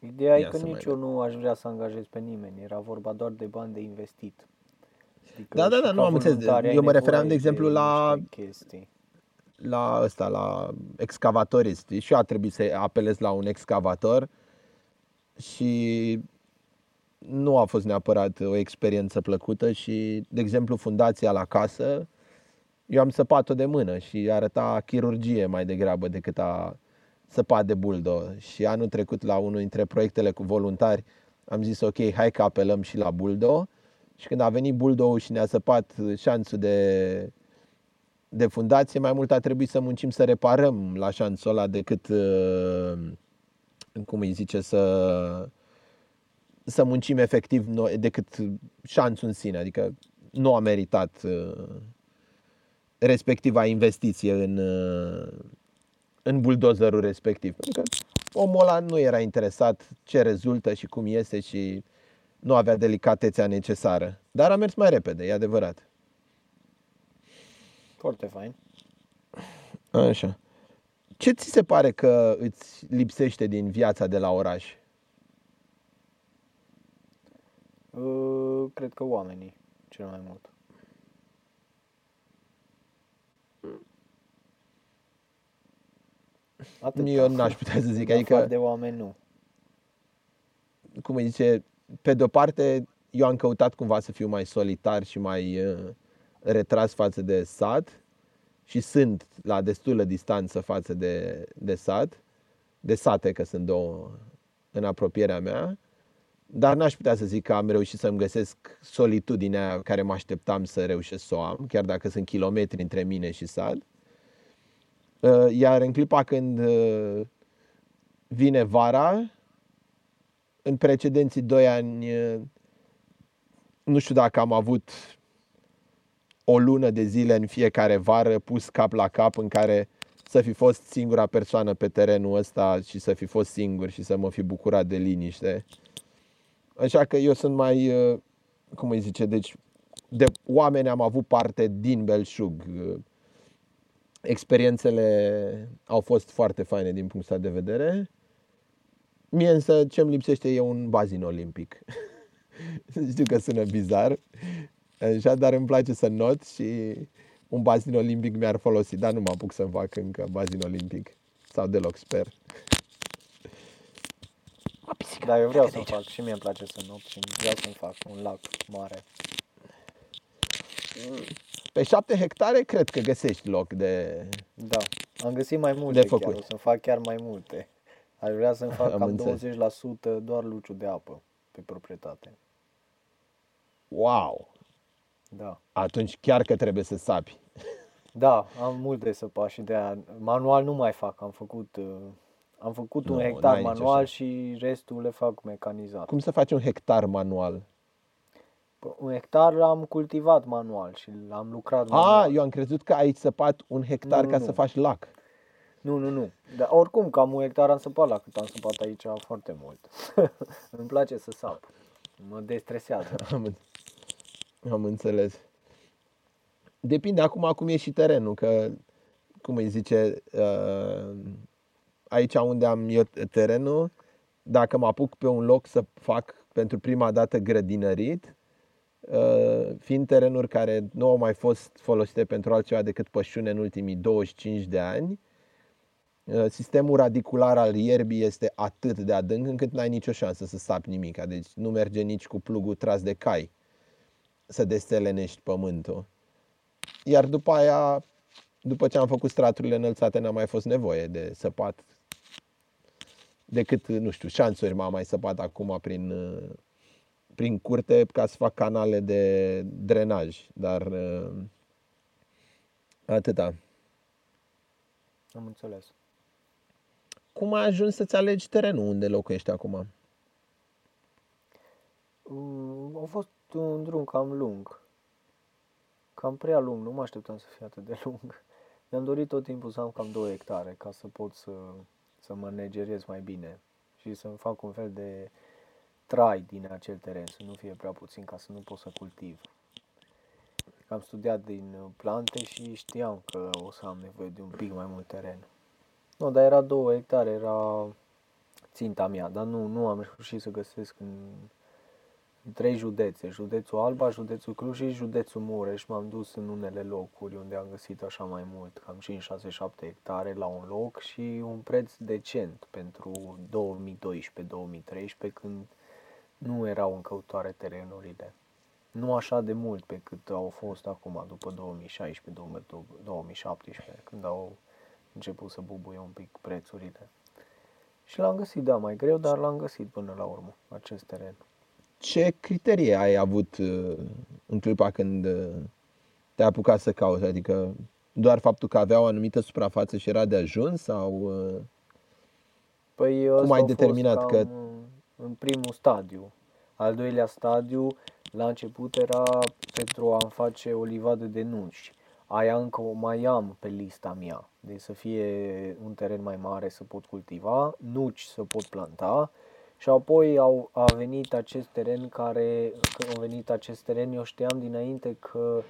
Ideea Ia e că nici eu nu aș vrea să angajez pe nimeni, era vorba doar de bani de investit. Adică da, da, da, nu am înțeles. Eu mă refeream, de exemplu, la chestii. la ăsta, la excavatorist. Și eu a trebuit să apelez la un excavator și nu a fost neapărat o experiență plăcută și, de exemplu, fundația la casă, eu am săpat-o de mână și arăta chirurgie mai degrabă decât a săpat de buldo. Și anul trecut la unul dintre proiectele cu voluntari am zis ok, hai că apelăm și la buldo și când a venit buldo și ne-a săpat șanțul de, de fundație, mai mult a trebuit să muncim să reparăm la șanțul ăla decât uh, cum îi zice, să, să muncim efectiv noi, decât șanțul în sine. Adică nu a meritat uh, respectiva investiție în, uh, în buldozerul respectiv. Pentru că omul ăla nu era interesat ce rezultă și cum iese și nu avea delicatețea necesară. Dar a mers mai repede, e adevărat. Foarte fain. Așa. Ce ți se pare că îți lipsește din viața de la oraș? Uh, cred că oamenii, cel mai mult. Atât Eu n-aș putea să zic. Adică, de oameni nu. Cum îi zice, pe de-o parte, eu am căutat cumva să fiu mai solitar și mai uh, retras față de sat și sunt la destulă distanță față de, de sat, de sate, că sunt două în apropierea mea, dar n-aș putea să zic că am reușit să-mi găsesc solitudinea care mă așteptam să reușesc să o am, chiar dacă sunt kilometri între mine și sat. Uh, iar în clipa când uh, vine vara, în precedenții doi ani, uh, nu știu dacă am avut o lună de zile în fiecare vară pus cap la cap în care să fi fost singura persoană pe terenul ăsta și să fi fost singur și să mă fi bucurat de liniște. Așa că eu sunt mai, uh, cum îi zice, deci de oameni am avut parte din Belșug. Experiențele au fost foarte faine din punctul de vedere. Mie însă ce îmi lipsește e un bazin olimpic. Știu că sună bizar, Așa, dar îmi place să not și un bazin olimpic mi-ar folosi, dar nu mă apuc să-mi fac încă bazin olimpic. Sau deloc, sper. Da, eu vreau să-mi fac și mie îmi place să not și vreau să-mi fac un lac mare. Pe șapte hectare cred că găsești loc de Da, am găsit mai multe de făcut. chiar, o să fac chiar mai multe. Aș vrea să-mi fac am cam înțeles. 20% doar luciu de apă pe proprietate. Wow! Da. Atunci chiar că trebuie să sapi. Da, am mult de săpat și de aia. Manual nu mai fac, am făcut, uh, am făcut nu, un hectar manual și restul le fac mecanizat. Cum să faci un hectar manual? Un hectar l-am cultivat manual și l-am lucrat A, manual. eu am crezut că ai săpat un hectar Nu, ca nu, să nu. faci lac. Nu, nu, nu. Dar oricum, cam un hectar am săpat la cât am săpat aici foarte mult. Îmi place să sap. Mă destresează. Am, înț- am înțeles. Depinde acum cum e și terenul, că, cum îi zice, uh, aici unde am eu terenul, dacă mă apuc pe un loc să fac pentru prima dată grădinărit, uh, fiind terenuri care nu au mai fost folosite pentru altceva decât pășune în ultimii 25 de ani, uh, sistemul radicular al ierbii este atât de adânc încât n-ai nicio șansă să sapi nimica. Deci nu merge nici cu plugul tras de cai să destelenești pământul. Iar după aia, după ce am făcut straturile înălțate, n-a mai fost nevoie de săpat decât, nu știu, șanțuri m-am mai săpat acum prin, uh, prin curte ca să fac canale de drenaj, dar uh, atâta. Am înțeles. Cum ai ajuns să-ți alegi terenul unde locuiești acum? Mm, A fost un drum cam lung. Cam prea lung, nu mă așteptam să fie atât de lung. Mi-am dorit tot timpul să am cam 2 hectare ca să pot să, să mă negerez mai bine și să-mi fac un fel de trai din acel teren, să nu fie prea puțin ca să nu pot să cultiv. Am studiat din uh, plante și știam că o să am nevoie de un pic mai mult teren. Nu, dar era 2 hectare, era ținta mea, dar nu, nu am reușit să găsesc în, în trei județe, județul Alba, județul Cluj și județul Mureș. M-am dus în unele locuri unde am găsit așa mai mult, cam 5, 6, 7 hectare la un loc și un preț decent pentru 2012-2013 când nu erau în căutare terenurile. Nu așa de mult pe cât au fost acum, după 2016-2017, când au început să bubuie un pic prețurile. Și l-am găsit, da, mai greu, dar l-am găsit până la urmă, acest teren. Ce criterii ai avut uh, în clipa când uh, te-ai apucat să cauți? Adică doar faptul că avea o anumită suprafață și era de ajuns sau uh, Păi Cum ăsta ai a fost determinat cam că- în- în primul stadiu. Al doilea stadiu, la început era pentru a-mi face o livadă de nuci. Aia încă o mai am pe lista mea. Deci să fie un teren mai mare să pot cultiva, nuci să pot planta și apoi au, a venit acest teren care, când a venit acest teren, eu știam dinainte că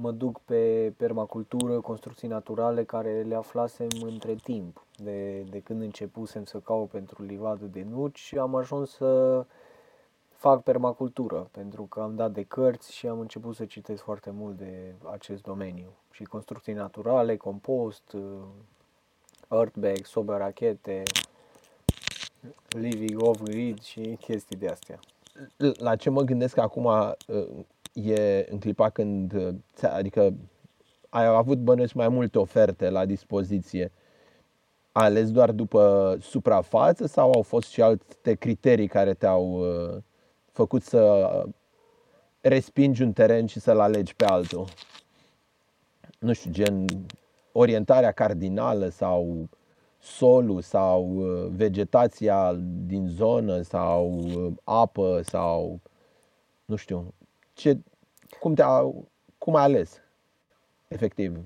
mă duc pe permacultură, construcții naturale care le aflasem între timp. De, de când începusem să caut pentru livadă de nuci, am ajuns să fac permacultură, pentru că am dat de cărți și am început să citesc foarte mult de acest domeniu. Și construcții naturale, compost, uh, earthbag, sobe rachete, living off grid și chestii de astea. la ce mă gândesc acum uh, e în clipa când, uh, ți-a- adică ai avut bănuiesc mai multe oferte la dispoziție. Ai ales doar după suprafață sau au fost și alte criterii care te-au uh, făcut să uh, respingi un teren și să-l alegi pe altul? Nu știu, gen orientarea cardinală sau solul sau uh, vegetația din zonă sau uh, apă sau nu știu, ce, cum, te cum ai ales efectiv?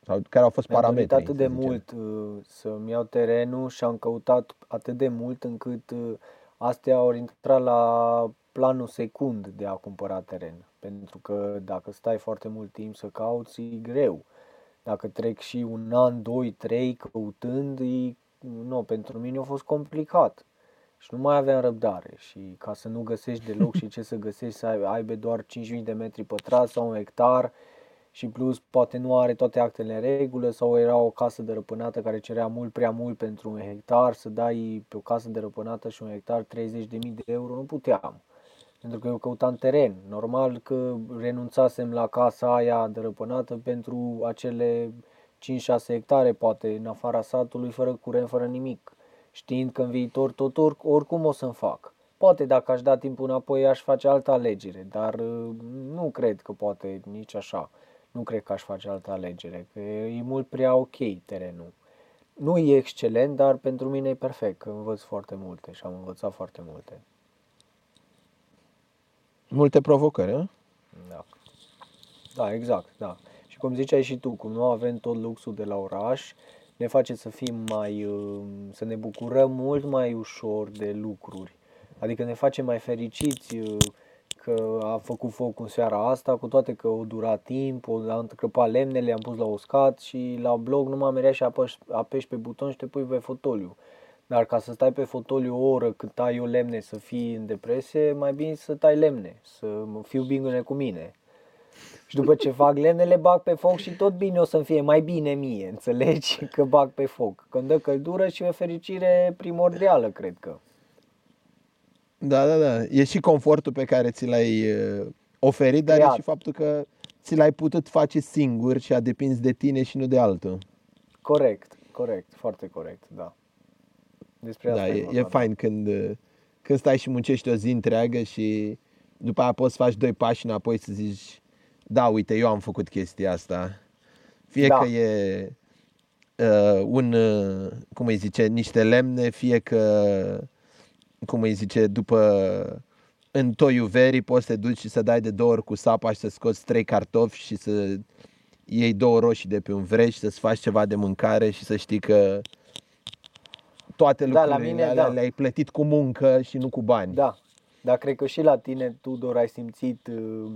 Sau care au fost Mi-am dorit parametrii? atât de să zicem? mult uh, să-mi iau terenul și am căutat atât de mult încât uh, astea au intrat la planul secund de a cumpăra teren. Pentru că dacă stai foarte mult timp să cauți, e greu. Dacă trec și un an, doi, trei căutând, e, nu, pentru mine a fost complicat. Și nu mai aveam răbdare și ca să nu găsești deloc și ce să găsești, să ai- aibă doar 5.000 de metri pătrați sau un hectar și plus poate nu are toate actele în regulă sau era o casă dărăpânată care cerea mult prea mult pentru un hectar, să dai pe o casă dărăpânată și un hectar 30.000 de euro, nu puteam. Pentru că eu căutam teren. Normal că renunțasem la casa aia dărăpânată pentru acele 5-6 hectare, poate în afara satului, fără curent, fără nimic. Știind că în viitor tot or- oricum o să-mi fac. Poate dacă aș da timpul înapoi aș face altă alegere, dar uh, nu cred că poate nici așa. Nu cred că aș face altă alegere, că e mult prea ok terenul. Nu e excelent, dar pentru mine e perfect, că învăț foarte multe și am învățat foarte multe. Multe provocări, a? Da. Da, exact, da. Și cum ziceai și tu, cum nu avem tot luxul de la oraș, ne face să fim mai, uh, să ne bucurăm mult mai ușor de lucruri. Adică ne face mai fericiți uh, că a făcut foc în seara asta, cu toate că o dura timp, o, am încăpat lemnele, am pus la uscat și la blog numai merea și apăși, apeși pe buton și te pui pe fotoliu. Dar ca să stai pe fotoliu o oră cât tai eu lemne să fii în depresie, mai bine să tai lemne, să fiu bine cu mine. Și după ce fac lemne, le bag pe foc și tot bine o să-mi fie mai bine mie, înțelegi? Că bag pe foc. Când dă căldură și o fericire primordială, cred că. Da, da, da. E și confortul pe care ți l-ai uh, oferit, dar Creat. e și faptul că ți l-ai putut face singur și a depins de tine și nu de altul. Corect, corect, foarte corect, da. Despre asta Da, e, vorba, e fain când, uh, când stai și muncești o zi întreagă și după aia poți să faci doi pași înapoi să zici da, uite, eu am făcut chestia asta. Fie Da. că e uh, un, uh, cum îi zice, niște lemne, fie că, cum îi zice, după în toiul verii poți să te duci și să dai de două ori cu sapa și să scoți trei cartofi și să iei două roșii de pe un vreș și să-ți faci ceva de mâncare și să știi că toate Da, la lucrurile mine, alea da. le-ai plătit cu muncă și nu cu bani. Da, dar cred că și la tine, Tudor, ai simțit uh, uh,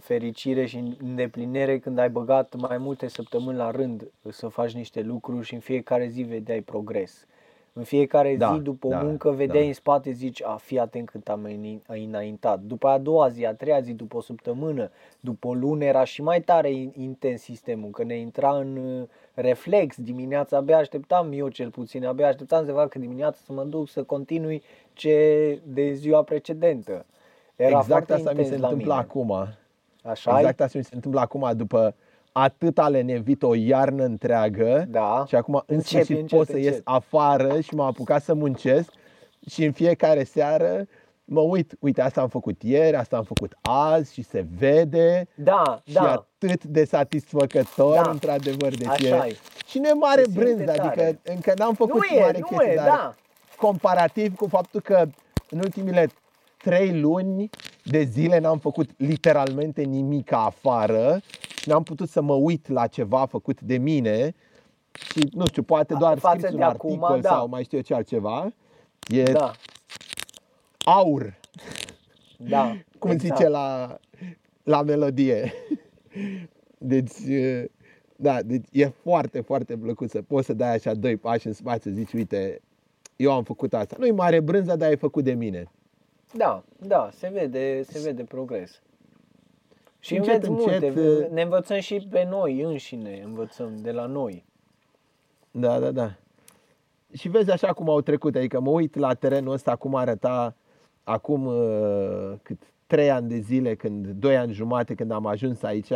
fericire și îndeplinire când ai băgat mai multe săptămâni la rând uh, să faci niște lucruri și în fiecare zi vedeai progres. În fiecare Da, zi după o da, muncă vedeai da. în spate, zici, a, fii atent cât am îni- înaintat. După a doua zi, a treia zi, după o săptămână, după o lună era și mai tare in- intens sistemul, că ne intra în uh, reflex. Dimineața abia așteptam, eu cel puțin, abia așteptam să fac dimineața să mă duc să continui ce de ziua precedentă. Era exact foarte asta mi intens se la întâmplă mine. acum. Așa Exact asta mi se întâmplă acum după atâta lenevit o iarnă întreagă Da. și acum în Încet, sfârșit încet, pot să ies încet. afară și m-am apucat să muncesc și în fiecare seară mă uit, uite asta am făcut ieri, asta am făcut azi și se vede Da, și da. atât de satisfăcător Da. într-adevăr deci Așa e, e. și nu e mare Se simte brânză, tare. adică încă n-am făcut Nu e, mare nu chestie, e, dar da. comparativ cu faptul că în ultimile trei luni de zile n-am făcut literalmente nimic afară și n-am putut să mă uit la ceva făcut de mine și nu știu, poate doar Față scris de un acum, articol da. sau mai știu eu ce altceva. E Da, aur, da. cum exact. zice la, la melodie. Deci, e, da, deci e foarte, foarte plăcut să poți să dai așa doi pași în spate să zici, uite, eu am făcut asta. Nu-i mare brânză, dar ai făcut de mine. Da, da, se vede, se vede progres. Și Încet, înveți multe, încet, uh, ne învățăm și pe noi înșine, învățăm de la noi. Da, da, da. Și vezi așa cum au trecut, adică mă uit la terenul ăsta cum arăta acum uh, cât trei ani de zile, când doi ani jumate când am ajuns aici,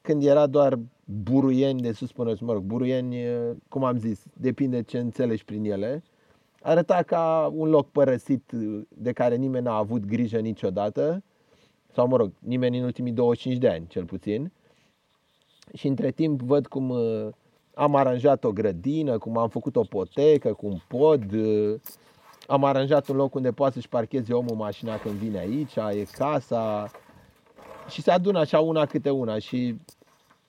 când era doar buruieni de sus până, mă rog, buruieni, uh, cum am zis, depinde ce înțelegi prin ele, arăta ca un loc părăsit uh, de care nimeni n-a avut grijă niciodată, sau mă rog, nimeni în ultimii 25 de ani, cel puțin. Și între timp văd cum uh, am aranjat o grădină, cum am făcut o potecă cu un pod, uh, am aranjat un loc unde poate să-și parcheze omul mașina când vine aici, e casa și se adună așa una câte una și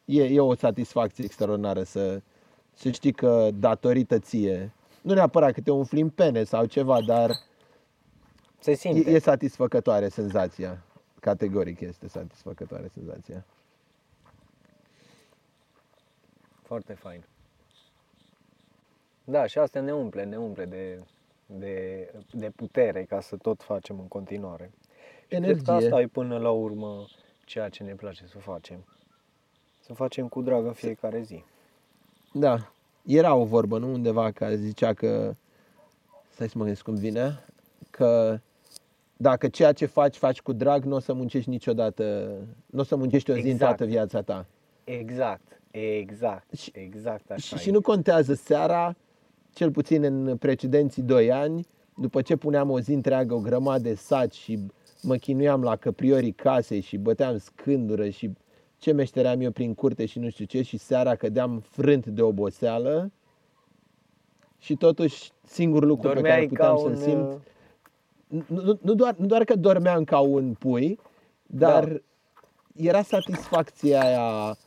e, e o satisfacție extraordinară să, să știi că datorită ție, nu neapărat că te umfli în pene sau ceva, dar Se e, simte. e satisfăcătoare senzația. Categoric este satisfăcătoare senzația. Foarte fain. Da, și asta ne umple, ne umple de, de, de putere ca să tot facem în continuare. Și cred că Energie. asta e până la urmă ceea ce ne place să facem. Să facem cu drag în fiecare zi. Da, era o vorbă, nu undeva, care zicea că, stai să mă gândesc cum vine, că dacă ceea ce faci, faci cu drag, nu o să muncești niciodată, nu o să muncești o zi în Exact. toată viața ta. Exact, exact, Și- exact așa Și, e. și nu contează seara, cel puțin în precedenții doi ani, după ce puneam o zi întreagă o grămadă de saci și mă chinuiam la căpriorii casei și băteam scândură și ce meșteream eu prin curte și nu știu ce și seara cădeam frânt de oboseală și totuși singurul lucru pe care Dormeai puteam ca să-l un, simt uh, nu, nu, doar, nu doar că dormeam ca un pui, dar da. era satisfacția aia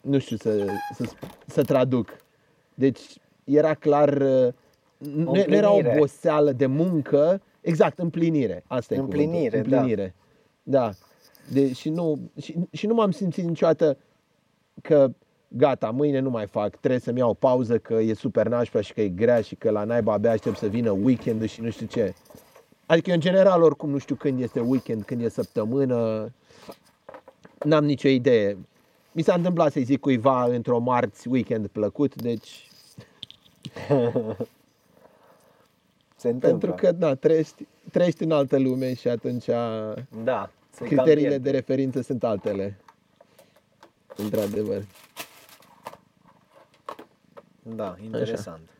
nu știu să, să, să traduc. Deci era clar nu, nu era o oboseală de muncă, exact, împlinire. Asta e împlinire, cuvântul. împlinire. Da. da. De, și, nu, și, și nu m-am simțit niciodată că gata, mâine nu mai fac, trebuie să-mi iau o pauză că e super nașpa și că e grea și că la naiba abia aștept să vină weekend și nu știu ce. Adică în general oricum nu știu când este weekend, când e săptămână, n-am nicio idee. Mi s-a întâmplat să-i zic cuiva într-o marți weekend plăcut, deci... Se întâmplă. Pentru că, da, trăiești, trăiești în altă lume și atunci da, criteriile de referință sunt altele. Într-adevăr. Da, interesant. Așa.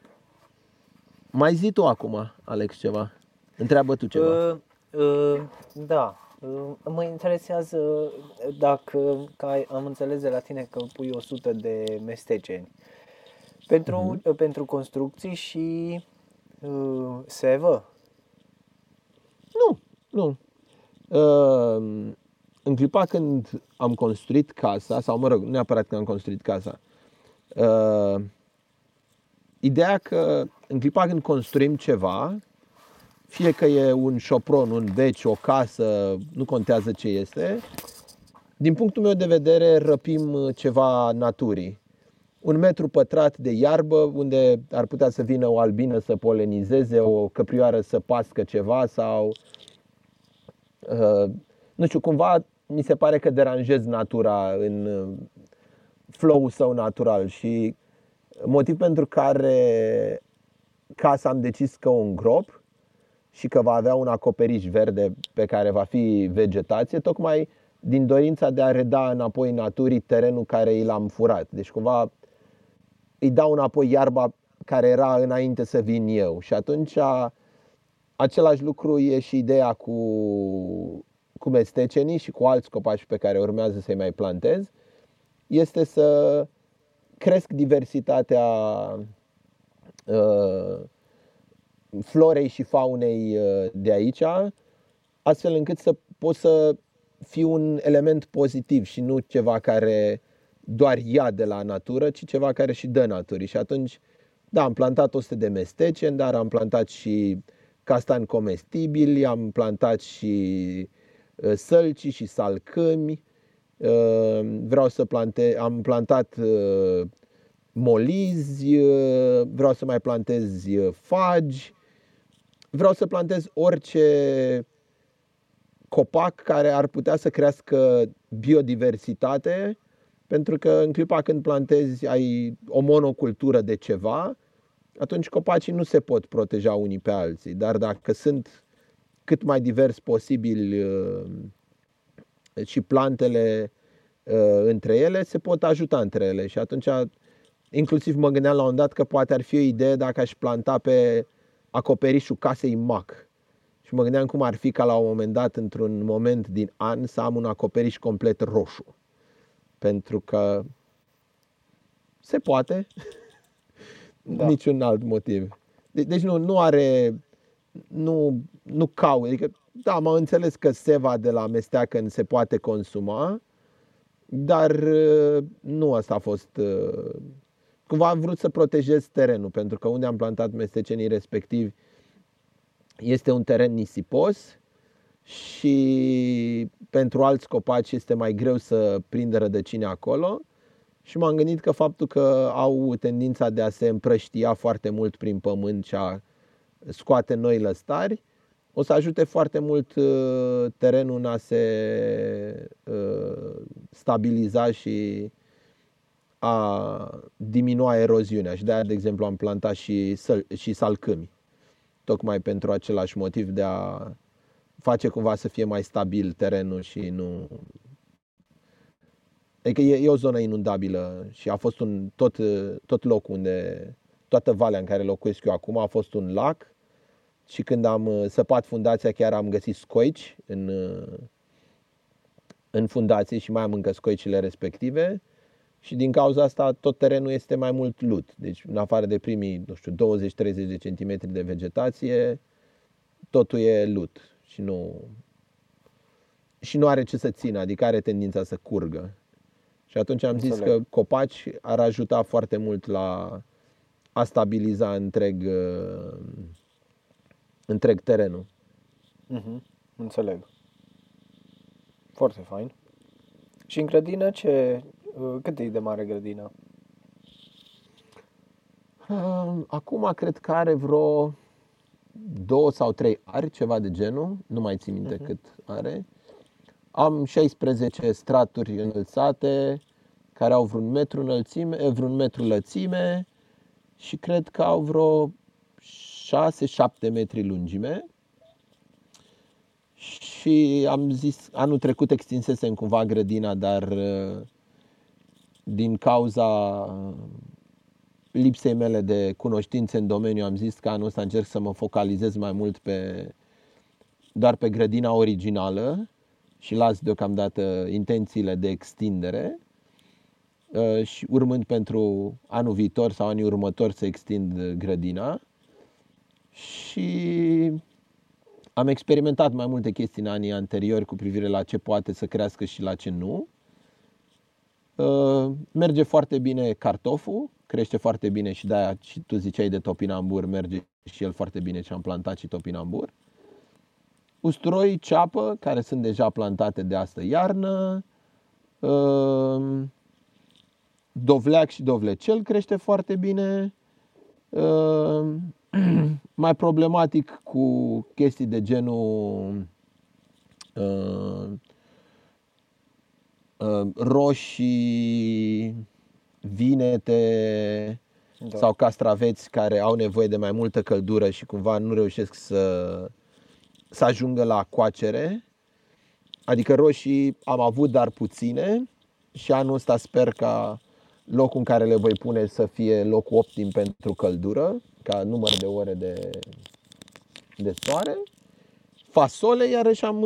Mai zi tu acum, Alex, ceva. Întreabă tu ceva. Uh, uh, da. Uh, mă interesează dacă, că am înțeles de la tine că pui 100 de mesteceni. Pentru, uh-huh. pentru construcții și uh, sevă? Nu, nu. Uh, în clipa când am construit casa, sau mă rog, nu neapărat când am construit casa, uh, ideea că în clipa când construim ceva, fie că e un șopron, un veci, o casă, nu contează ce este, din punctul meu de vedere răpim ceva naturii. Un metru pătrat de iarbă unde ar putea să vină o albină să polenizeze, o căprioară să pască ceva sau uh, nu știu, cumva mi se pare că deranjez natura în flow-ul său natural și motiv pentru care casa am decis că o îngrop și că va avea un acoperiș verde pe care va fi vegetație, tocmai din dorința de a reda înapoi naturii terenul care i l-am furat. Deci cumva îi dau înapoi iarba care era înainte să vin eu. Și atunci același lucru e și ideea cu, cu mestecenii și cu alți copaci pe care urmează să-i mai plantez. Este să cresc diversitatea uh, florei și faunei uh, de aici, astfel încât să pot să fiu un element pozitiv și nu ceva care doar ia de la natură, ci ceva care și dă naturii. Și atunci, da, am plantat 100 de mesteceni, dar am plantat și castani comestibili, am plantat și uh, sălci și salcâmi, uh, vreau să plante, am plantat molizi, vreau să mai plantez fagi, vreau să plantez orice copac care ar putea să crească biodiversitate, pentru că în clipa când plantezi ai o monocultură de ceva, atunci copacii nu se pot proteja unii pe alții. Dar dacă sunt cât mai divers posibil uh, și plantele uh, între ele, se pot ajuta între ele. Și atunci, inclusiv mă gândeam la un dat că poate ar fi o idee dacă aș planta pe acoperișul casei Mac. Și mă gândeam cum ar fi ca la un moment dat, într-un moment din an, să am un acoperiș complet roșu. Pentru că se poate. Da. Niciun alt motiv. De- deci nu, nu are, nu, nu cau. Adică, da, am înțeles că seva de la mesteacăn se poate consuma, dar uh, nu asta a fost uh, cumva am vrut să protejez terenul, pentru că unde am plantat mestecenii respectivi este un teren nisipos și pentru alți copaci este mai greu să prindă rădăcini acolo. Și m-am gândit că faptul că au tendința de a se împrăștia foarte mult prin pământ și a scoate noi lăstari, o să ajute foarte mult uh, terenul în a se uh, stabiliza și a diminua eroziunea. Și de aia, de exemplu, am plantat și, săl- și salcâmi, tocmai pentru același motiv de a face cumva să fie mai stabil terenul și nu... Adică e, e o zonă inundabilă și a fost un, tot, tot locul unde, toată valea în care locuiesc eu acum a fost un lac și când am uh, săpat fundația chiar am găsit scoici în, uh, în fundație și mai am încă scoicile respective și din cauza asta tot terenul este mai mult lut. Deci în afară de primii, nu știu, 20-30 de centimetri de vegetație, totul e lut și nu, și nu are ce să țină, adică are tendința să curgă. Și atunci am zis Înțeleg. că copaci ar ajuta foarte mult la a stabiliza întreg, uh, întreg terenul. Mhm, înțeleg. Foarte fain. Și în grădină ce... uh, Cât e de mare grădina? Uh, Acum cred că are vreo două sau trei ari, ceva de genul, nu mai țin minte cât are. Am 16 straturi înălțate, care au vreun metru înălțime, eh, vreun metru lățime și cred că au vreo 6-7 metri lungime. Și am zis, anul trecut extinsesem cumva grădina, dar uh, din cauza lipsei mele de cunoștințe în domeniu, am zis că anul ăsta încerc să mă focalizez mai mult pe doar pe grădina originală și las deocamdată intențiile de extindere uh, și urmând pentru anul viitor sau anii următori să extind grădina. Și am experimentat mai multe chestii în anii anteriori cu privire la ce poate să crească și la ce nu. Uh, Merge foarte bine cartoful, crește foarte bine și de-aia și tu ziceai de topinambur, merge și el foarte bine și am plantat și topinambur. Usturoi, ceapă, care sunt deja plantate de astă iarnă. Uh, Dovleac și dovlecel crește foarte bine. Uh, Mai problematic cu chestii de genul uh, uh, roșii, vinete Da. sau castraveți care au nevoie de mai multă căldură și cumva nu reușesc să, să ajungă la coacere. Adică roșii am avut, dar puține și anul ăsta sper ca locul în care le voi pune să fie locul optim pentru căldură, ca număr de ore de, de soare. Fasole, iarăși am,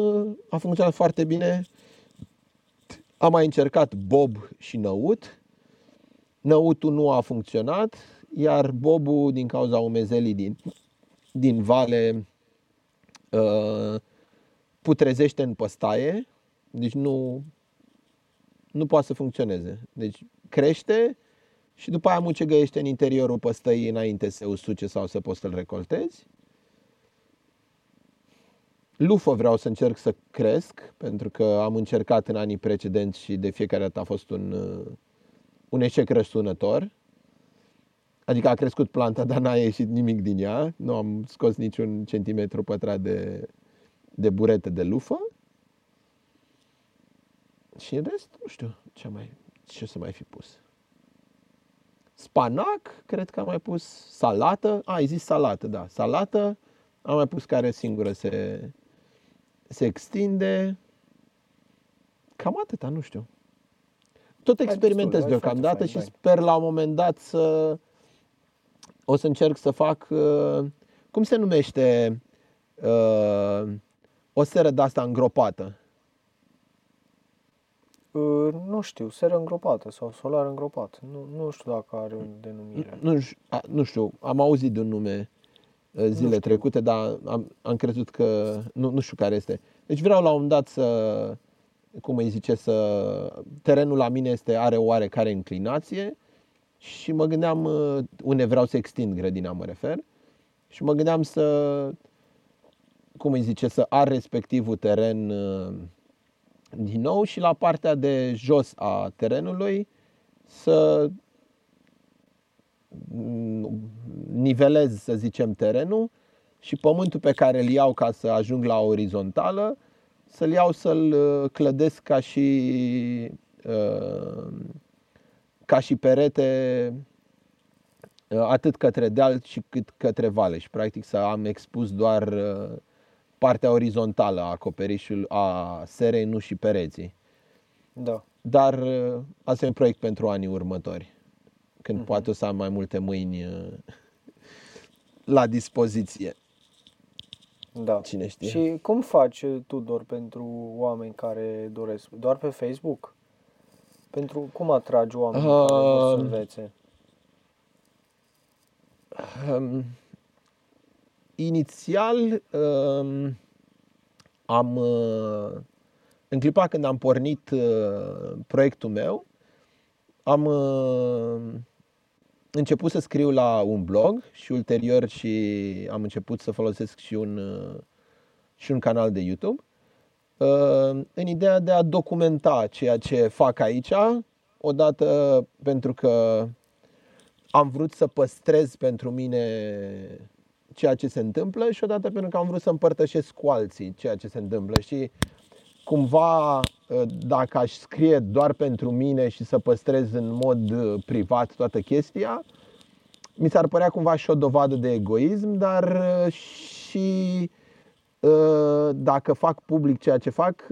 a funcționat foarte bine. Am mai încercat bob și năut. Năutul nu a funcționat, iar bobul, din cauza umezelii din, din vale, uh, putrezește în păstaie, deci nu, nu poate să funcționeze. Deci crește și după aia mucegăiește în interiorul păstăii înainte să usuce sau să poți să-l recoltezi. Lufă vreau să încerc să cresc, pentru că am încercat în anii precedenți și de fiecare dată a fost un, uh, un eșec răsunător. Adică a crescut planta, dar n-a ieșit nimic din ea. Nu am scos niciun centimetru pătrat de, de burete de lufă. Și în rest, nu știu ce, mai, ce să mai fi pus. Spanac, cred că am mai pus salată. A, ai zis salată, da. Salată. Am mai pus care singură se, se extinde. Cam atâta, nu știu. Tot Ai experimentez destul, ai foarte deocamdată fain, și da. sper la un moment dat să o să încerc să fac uh, cum se numește uh, o seră de asta îngropată. Uh, Nu știu, seră îngropată sau solar îngropat. Nu, nu știu dacă are o denumire. Nu, ș- a, nu știu, am auzit de un nume uh, zile știu. trecute, dar am, am crezut că nu, nu știu care este. Deci vreau la un moment dat să, cum îi zice, să terenul la mine este are o oarecare înclinație și mă gândeam uh, unde vreau să extind grădina, mă refer. Și mă gândeam să, cum îi zice, să ar respectivul teren uh, din nou și la partea de jos a terenului să mm, nivelez, să zicem, terenul și pământul pe care îl iau ca să ajung la orizontală, să-l iau să-l uh, clădesc ca și, uh, ca și perete uh, atât către deal și cât către valeș și practic să am expus doar uh, partea orizontală a acoperișului, a serei, nu și pereții. Da. Dar uh, asta e un proiect pentru anii următori, când poate o să am mai multe mâini uh, la dispoziție. Da. Cine știe? Și cum faci, Tudor, pentru oameni care doresc? Doar pe Facebook? Pentru cum atragi oamenii uh, care vor să Um, învețe? Um, inițial um, am uh, în clipa când am pornit uh, proiectul meu, am uh, început să scriu la un blog și ulterior și am început să folosesc și un, uh, și un canal de YouTube uh, în ideea de a documenta ceea ce fac aici, odată pentru că am vrut să păstrez pentru mine ceea ce se întâmplă și odată pentru că am vrut să împărtășesc cu alții ceea ce se întâmplă. Și cumva dacă aș scrie doar pentru mine și să păstrez în mod uh, privat toată chestia, mi s-ar părea cumva și o dovadă de egoism, dar uh, și uh, dacă fac public ceea ce fac,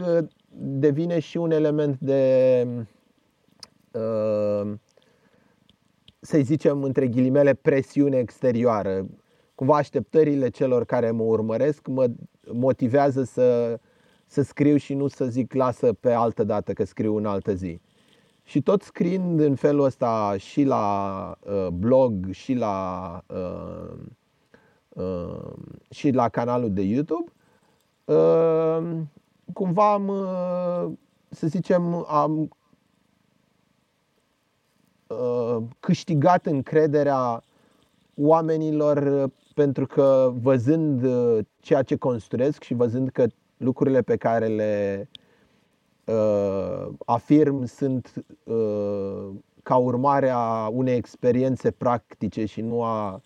devine și un element de să-i zicem între ghilimele presiune exterioară. Cumva așteptările celor care mă urmăresc mă motivează să, să scriu și nu să zic lasă pe altă dată că scriu în altă zi. Și tot scriind în felul ăsta și la uh, blog și la, uh, uh, și la canalul de YouTube, uh, cumva am, uh, să zicem, am uh, câștigat încrederea oamenilor pentru că văzând uh, ceea ce construiesc și văzând că lucrurile pe care le uh, afirm sunt uh, ca urmare a unei experiențe practice și nu a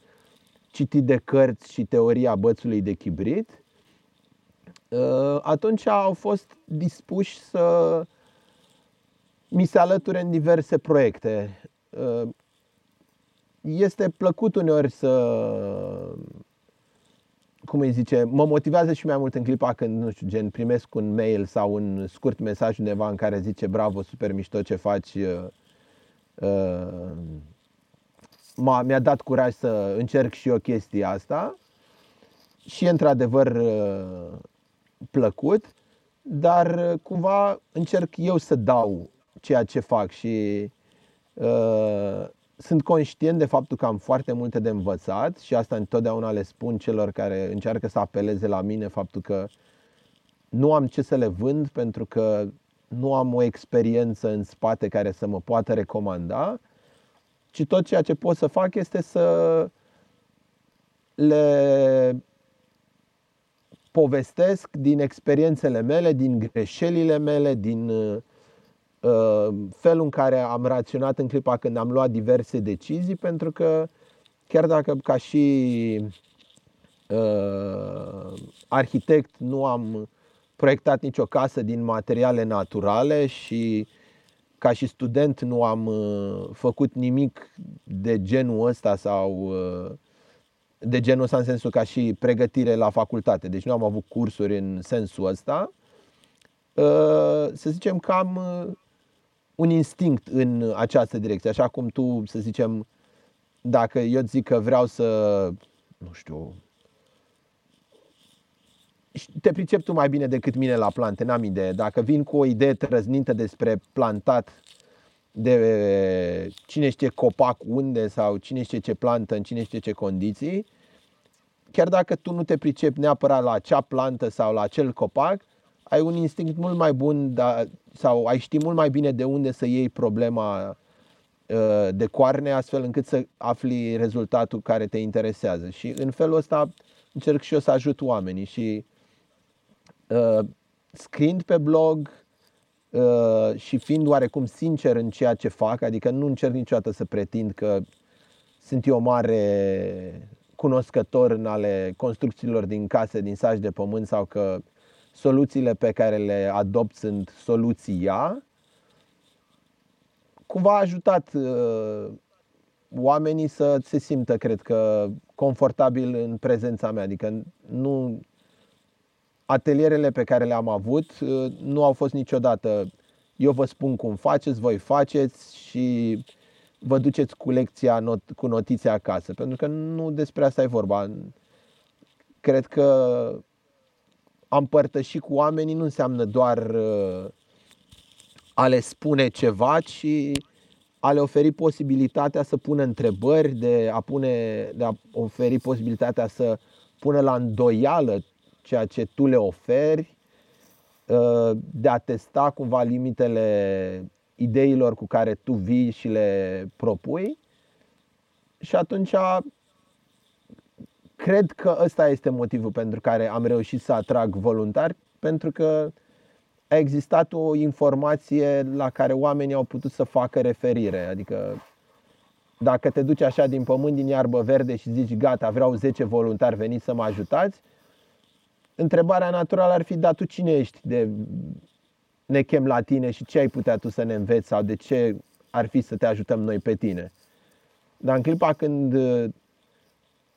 citit de cărți și teoria bățului de chibrit, uh, atunci au fost dispuși să mi se alăture în diverse proiecte. Uh, este plăcut uneori să cum îi zice, mă motivează și mai mult în clipa când, nu știu, gen, primesc un mail sau un scurt mesaj undeva în care zice bravo, super mișto ce faci. Uh, uh, mi-a dat curaj să încerc și eu chestia asta și e într-adevăr uh, plăcut, dar cumva încerc eu să dau ceea ce fac și uh, sunt conștient de faptul că am foarte multe de învățat și asta întotdeauna le spun celor care încearcă să apeleze la mine faptul că nu am ce să le vând pentru că nu am o experiență în spate care să mă poată recomanda, ci tot ceea ce pot să fac este să le povestesc din experiențele mele, din greșelile mele, din Uh, felul în care am raționat în clipa când am luat diverse decizii, pentru că chiar dacă ca și uh, arhitect nu am proiectat nicio casă din materiale naturale și ca și student nu am uh, făcut nimic de genul ăsta sau uh, de genul ăsta în sensul ca și pregătire la facultate. Deci nu am avut cursuri în sensul ăsta. Uh, să zicem că am uh, un instinct în această direcție. Așa cum tu, să zicem, dacă eu zic că vreau să, nu știu, te pricep tu mai bine decât mine la plante, n-am idee. Dacă vin cu o idee trăznită despre plantat, de cine știe copac unde sau cine știe ce plantă în cine știe ce condiții, chiar dacă tu nu te pricepi neapărat la acea plantă sau la acel copac, ai un instinct mult mai bun da, sau ai ști mult mai bine de unde să iei problema uh, de coarne astfel încât să afli rezultatul care te interesează. Și în felul ăsta încerc și eu să ajut oamenii și uh, scriind pe blog uh, și fiind oarecum sincer în ceea ce fac, adică nu încerc niciodată să pretind că sunt eu mare cunoscător în ale construcțiilor din case, din saci de pământ sau că soluțiile pe care le adopt sunt soluția, cumva a ajutat uh, oamenii să se simtă, cred că, confortabil în prezența mea. Adică nu atelierele pe care le-am avut uh, nu au fost niciodată eu vă spun cum faceți, voi faceți și vă duceți cu lecția not, cu notițe acasă, pentru că nu despre asta e vorba. Cred că am părtăși cu oamenii nu înseamnă doar uh, a le spune ceva, ci a le oferi posibilitatea să pună întrebări, de a, pune, de a oferi posibilitatea să pună la îndoială ceea ce tu le oferi, ă, de a testa cumva limitele ideilor cu care tu vii și le propui. Și atunci cred că ăsta este motivul pentru care am reușit să atrag voluntari, pentru că a existat o informație la care oamenii au putut să facă referire. Adică dacă te duci așa din pământ, din iarbă verde și zici gata, vreau 10 voluntari, veniți să mă ajutați, întrebarea naturală ar fi, da, tu cine ești de ne chem la tine și ce ai putea tu să ne înveți sau de ce ar fi să te ajutăm noi pe tine. Dar în clipa când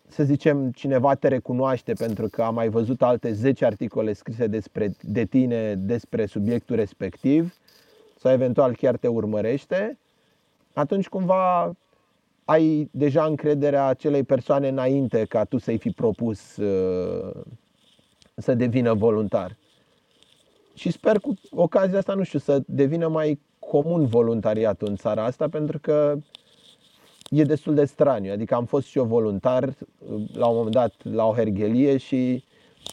să zicem, cineva te recunoaște pentru că a mai văzut alte 10 articole scrise despre, de tine despre subiectul respectiv sau eventual chiar te urmărește, atunci cumva ai deja încrederea acelei persoane înainte ca tu să-i fi propus uh, să devină voluntar. Și sper cu ocazia asta, nu știu, să devină mai comun voluntariatul în țara asta, pentru că e destul de straniu. Adică am fost și eu voluntar uh, la un moment dat la o herghelie și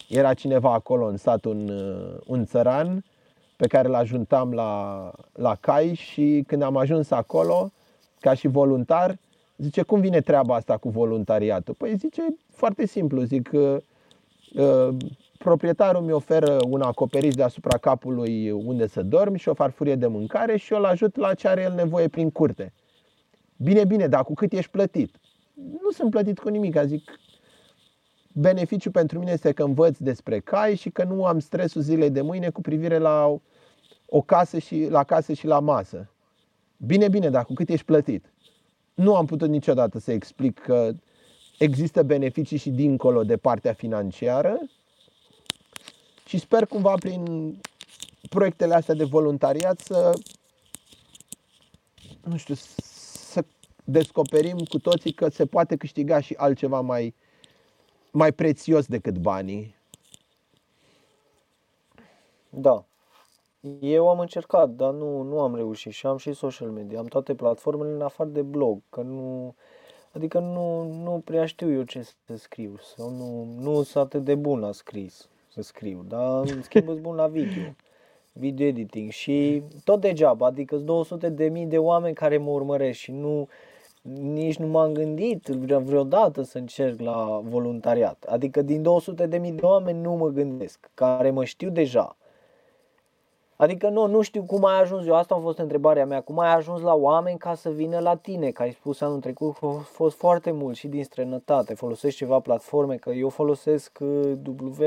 era cineva acolo în sat, un, uh, un țăran pe care îl ajuntam la, la cai și când am ajuns acolo, ca și voluntar, zice, cum vine treaba asta cu voluntariatul? Păi zice, foarte simplu, zic, uh, uh, proprietarul mi oferă un acoperiș deasupra capului unde să dorm și o farfurie de mâncare și eu îl ajut la ce are el nevoie prin curte. Bine, bine, dar cu cât ești plătit? Nu sunt plătit cu nimic, zic, beneficiul pentru mine este că învăț despre cai și că nu am stresul zilei de mâine cu privire la o casă și la casă și la masă. Bine, bine, dar cu cât ești plătit? Nu am putut niciodată să explic că există beneficii și dincolo de partea financiară și sper cumva prin proiectele astea de voluntariat să nu știu, descoperim cu toții că se poate câștiga și altceva mai, mai prețios decât banii. Da. Eu am încercat, dar nu, nu am reușit și am și social media. Am toate platformele în afară de blog, că nu, adică nu, nu prea știu eu ce să scriu sau nu, nu sunt atât de bun la scris să scriu, dar în schimb sunt bun la video, video editing și tot degeaba, adică 200 de mii de oameni care mă urmăresc și nu, nici nu m-am gândit vreodată să încerc la voluntariat. Adică din 200 de mii de oameni nu mă gândesc, care mă știu deja. Adică nu, nu știu cum ai ajuns eu, asta a fost întrebarea mea, cum ai ajuns la oameni ca să vină la tine, că ai spus anul trecut că a fost foarte mult și din străinătate, folosești ceva platforme, că eu folosesc uh, W,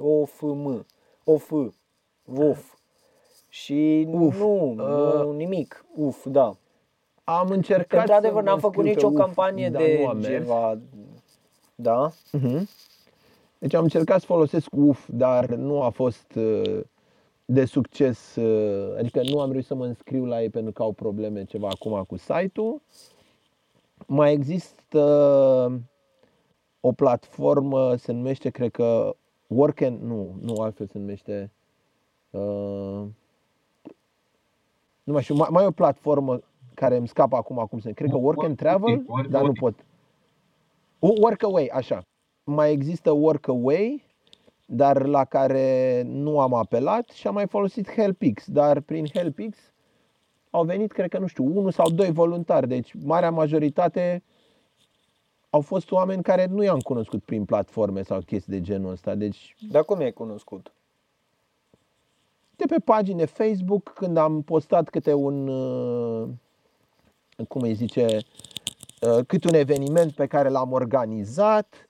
W-O-F-M, OF, WOF și Uf, nu, uh, nu, nimic, uf, da. Am încercat Într-adevăr, n-am făcut nicio campanie de ceva. Da? Uh-huh. Deci am încercat să folosesc UF, dar nu a fost uh, de succes. Uh, adică nu am reușit să mă înscriu la ei pentru că au probleme ceva acum cu site-ul. Mai există o platformă, se numește, cred că Work and, nu, nu altfel se numește. Uh, nu mai știu, mai, mai e o platformă care îmi scapă acum cum se Cred că Work and Travel, dar nu pot. Workaway, așa. Mai există Workaway, dar la care nu am apelat și am mai folosit HelpX, dar prin HelpX au venit, cred că, nu știu, unul sau doi voluntari. Deci, marea majoritate au fost oameni care nu i-am cunoscut prin platforme sau chestii de genul ăsta. Deci, Dar cum i-ai cunoscut? De pe pagine Facebook, când am postat câte un uh, cum îi zice, uh, cât un eveniment pe care l-am organizat.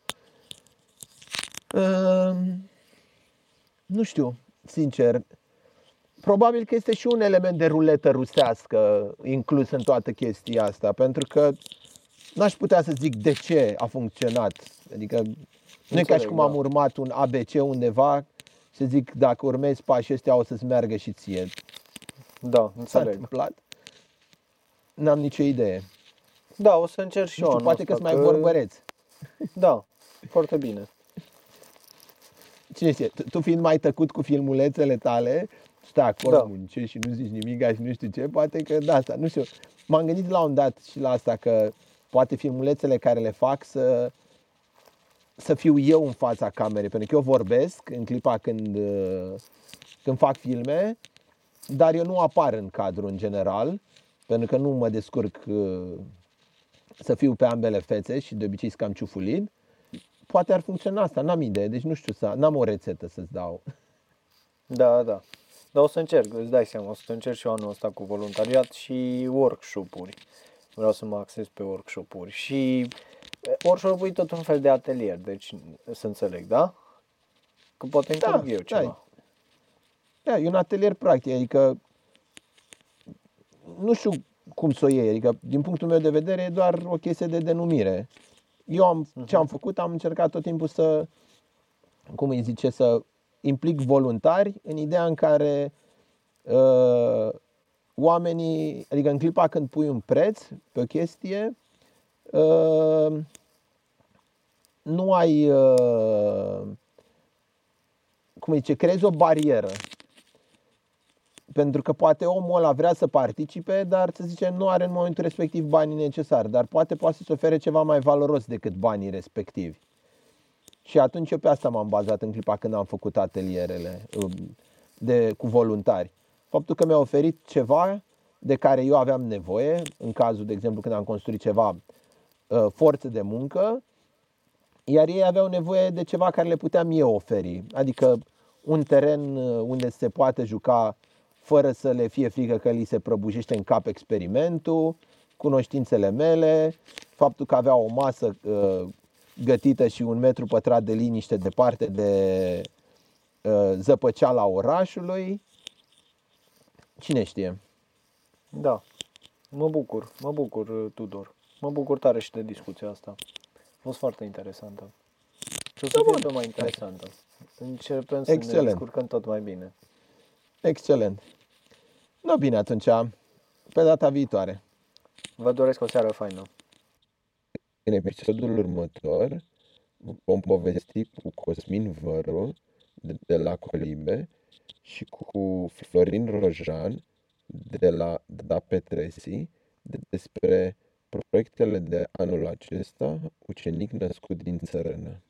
Uh, nu știu, sincer, probabil că este și un element de ruletă rusească inclus în toată chestia asta, pentru că n-aș putea să zic de ce a funcționat. Adică nu e ca și cum am da. urmat un ABC undeva să zic dacă urmezi pașii ăștia o să-ți meargă și ție. Da, înțeleg. S-a întâmplat. N-am nicio idee. Da, o să încerc și eu. Știu, poate că sunt mai că... vorbăreț. Da, foarte bine. Cine știe, tu fiind mai tăcut cu filmulețele tale stai acolo, Da. muncești și nu zici nimic și nu știu ce, poate că de asta, nu știu. M-am gândit la un dat și la asta că poate filmulețele care le fac să să fiu eu în fața camerei, pentru că eu vorbesc în clipa când, uh, când fac filme, dar eu nu apar în cadru în general, pentru că nu mă descurc uh, să fiu pe ambele fețe și de obicei sunt cam ciufulid. Poate ar funcționa asta, n-am idee, deci nu știu, să, n-am o rețetă să-ți dau. Da, da. Dar o să încerc, îți dai seama, o să încerc și eu anul ăsta cu voluntariat și workshop-uri. Vreau să mă axez pe workshop-uri. Și e, workshop-ul e tot un fel de atelier, deci să înțeleg, da? Că poate Da, înțeleg eu da, ceva. Da, e un atelier practic, adică nu știu cum să o iei, adică din punctul meu de vedere e doar o chestie de denumire. Eu am, ce am făcut, am încercat tot timpul să, cum îi zice, să implic voluntari în ideea în care uh, oamenii, adică în clipa când pui un preț pe o chestie, uh, nu ai, uh, cum îi zice, creezi o barieră. Pentru că poate omul ăla vrea să participe, dar să zicem nu are în momentul respectiv banii necesari, dar poate poate să-ți ofere ceva mai valoros decât banii respectivi. Și atunci eu pe asta m-am bazat în clipa când am făcut atelierele um, de, cu voluntari. Faptul că mi-a oferit ceva de care eu aveam nevoie, în cazul, de exemplu, când am construit ceva, uh, forță de muncă, iar ei aveau nevoie de ceva care le puteam eu oferi. Adică un teren uh, unde se poate juca fără să le fie frică că li se prăbușește în cap experimentul, cunoștințele mele, faptul că avea o masă uh, gătită și un metru pătrat de liniște departe de uh, zăpăceala orașului. Cine știe? Da. Mă bucur, mă bucur, Tudor. Mă bucur tare și de discuția asta. A fost foarte interesantă. Și o să Da, fie bun. tot mai interesantă. Începem să ne Excelent. descurcăm tot mai bine. Excelent. No, bine, atunci, pe data viitoare. Vă doresc o seară faină. În episodul următor vom povesti cu Cosmin Văru de, de la Colibe și cu Florin Rojan de la Da Petresi de- despre proiectele de anul acesta, ucenic născut din țărână.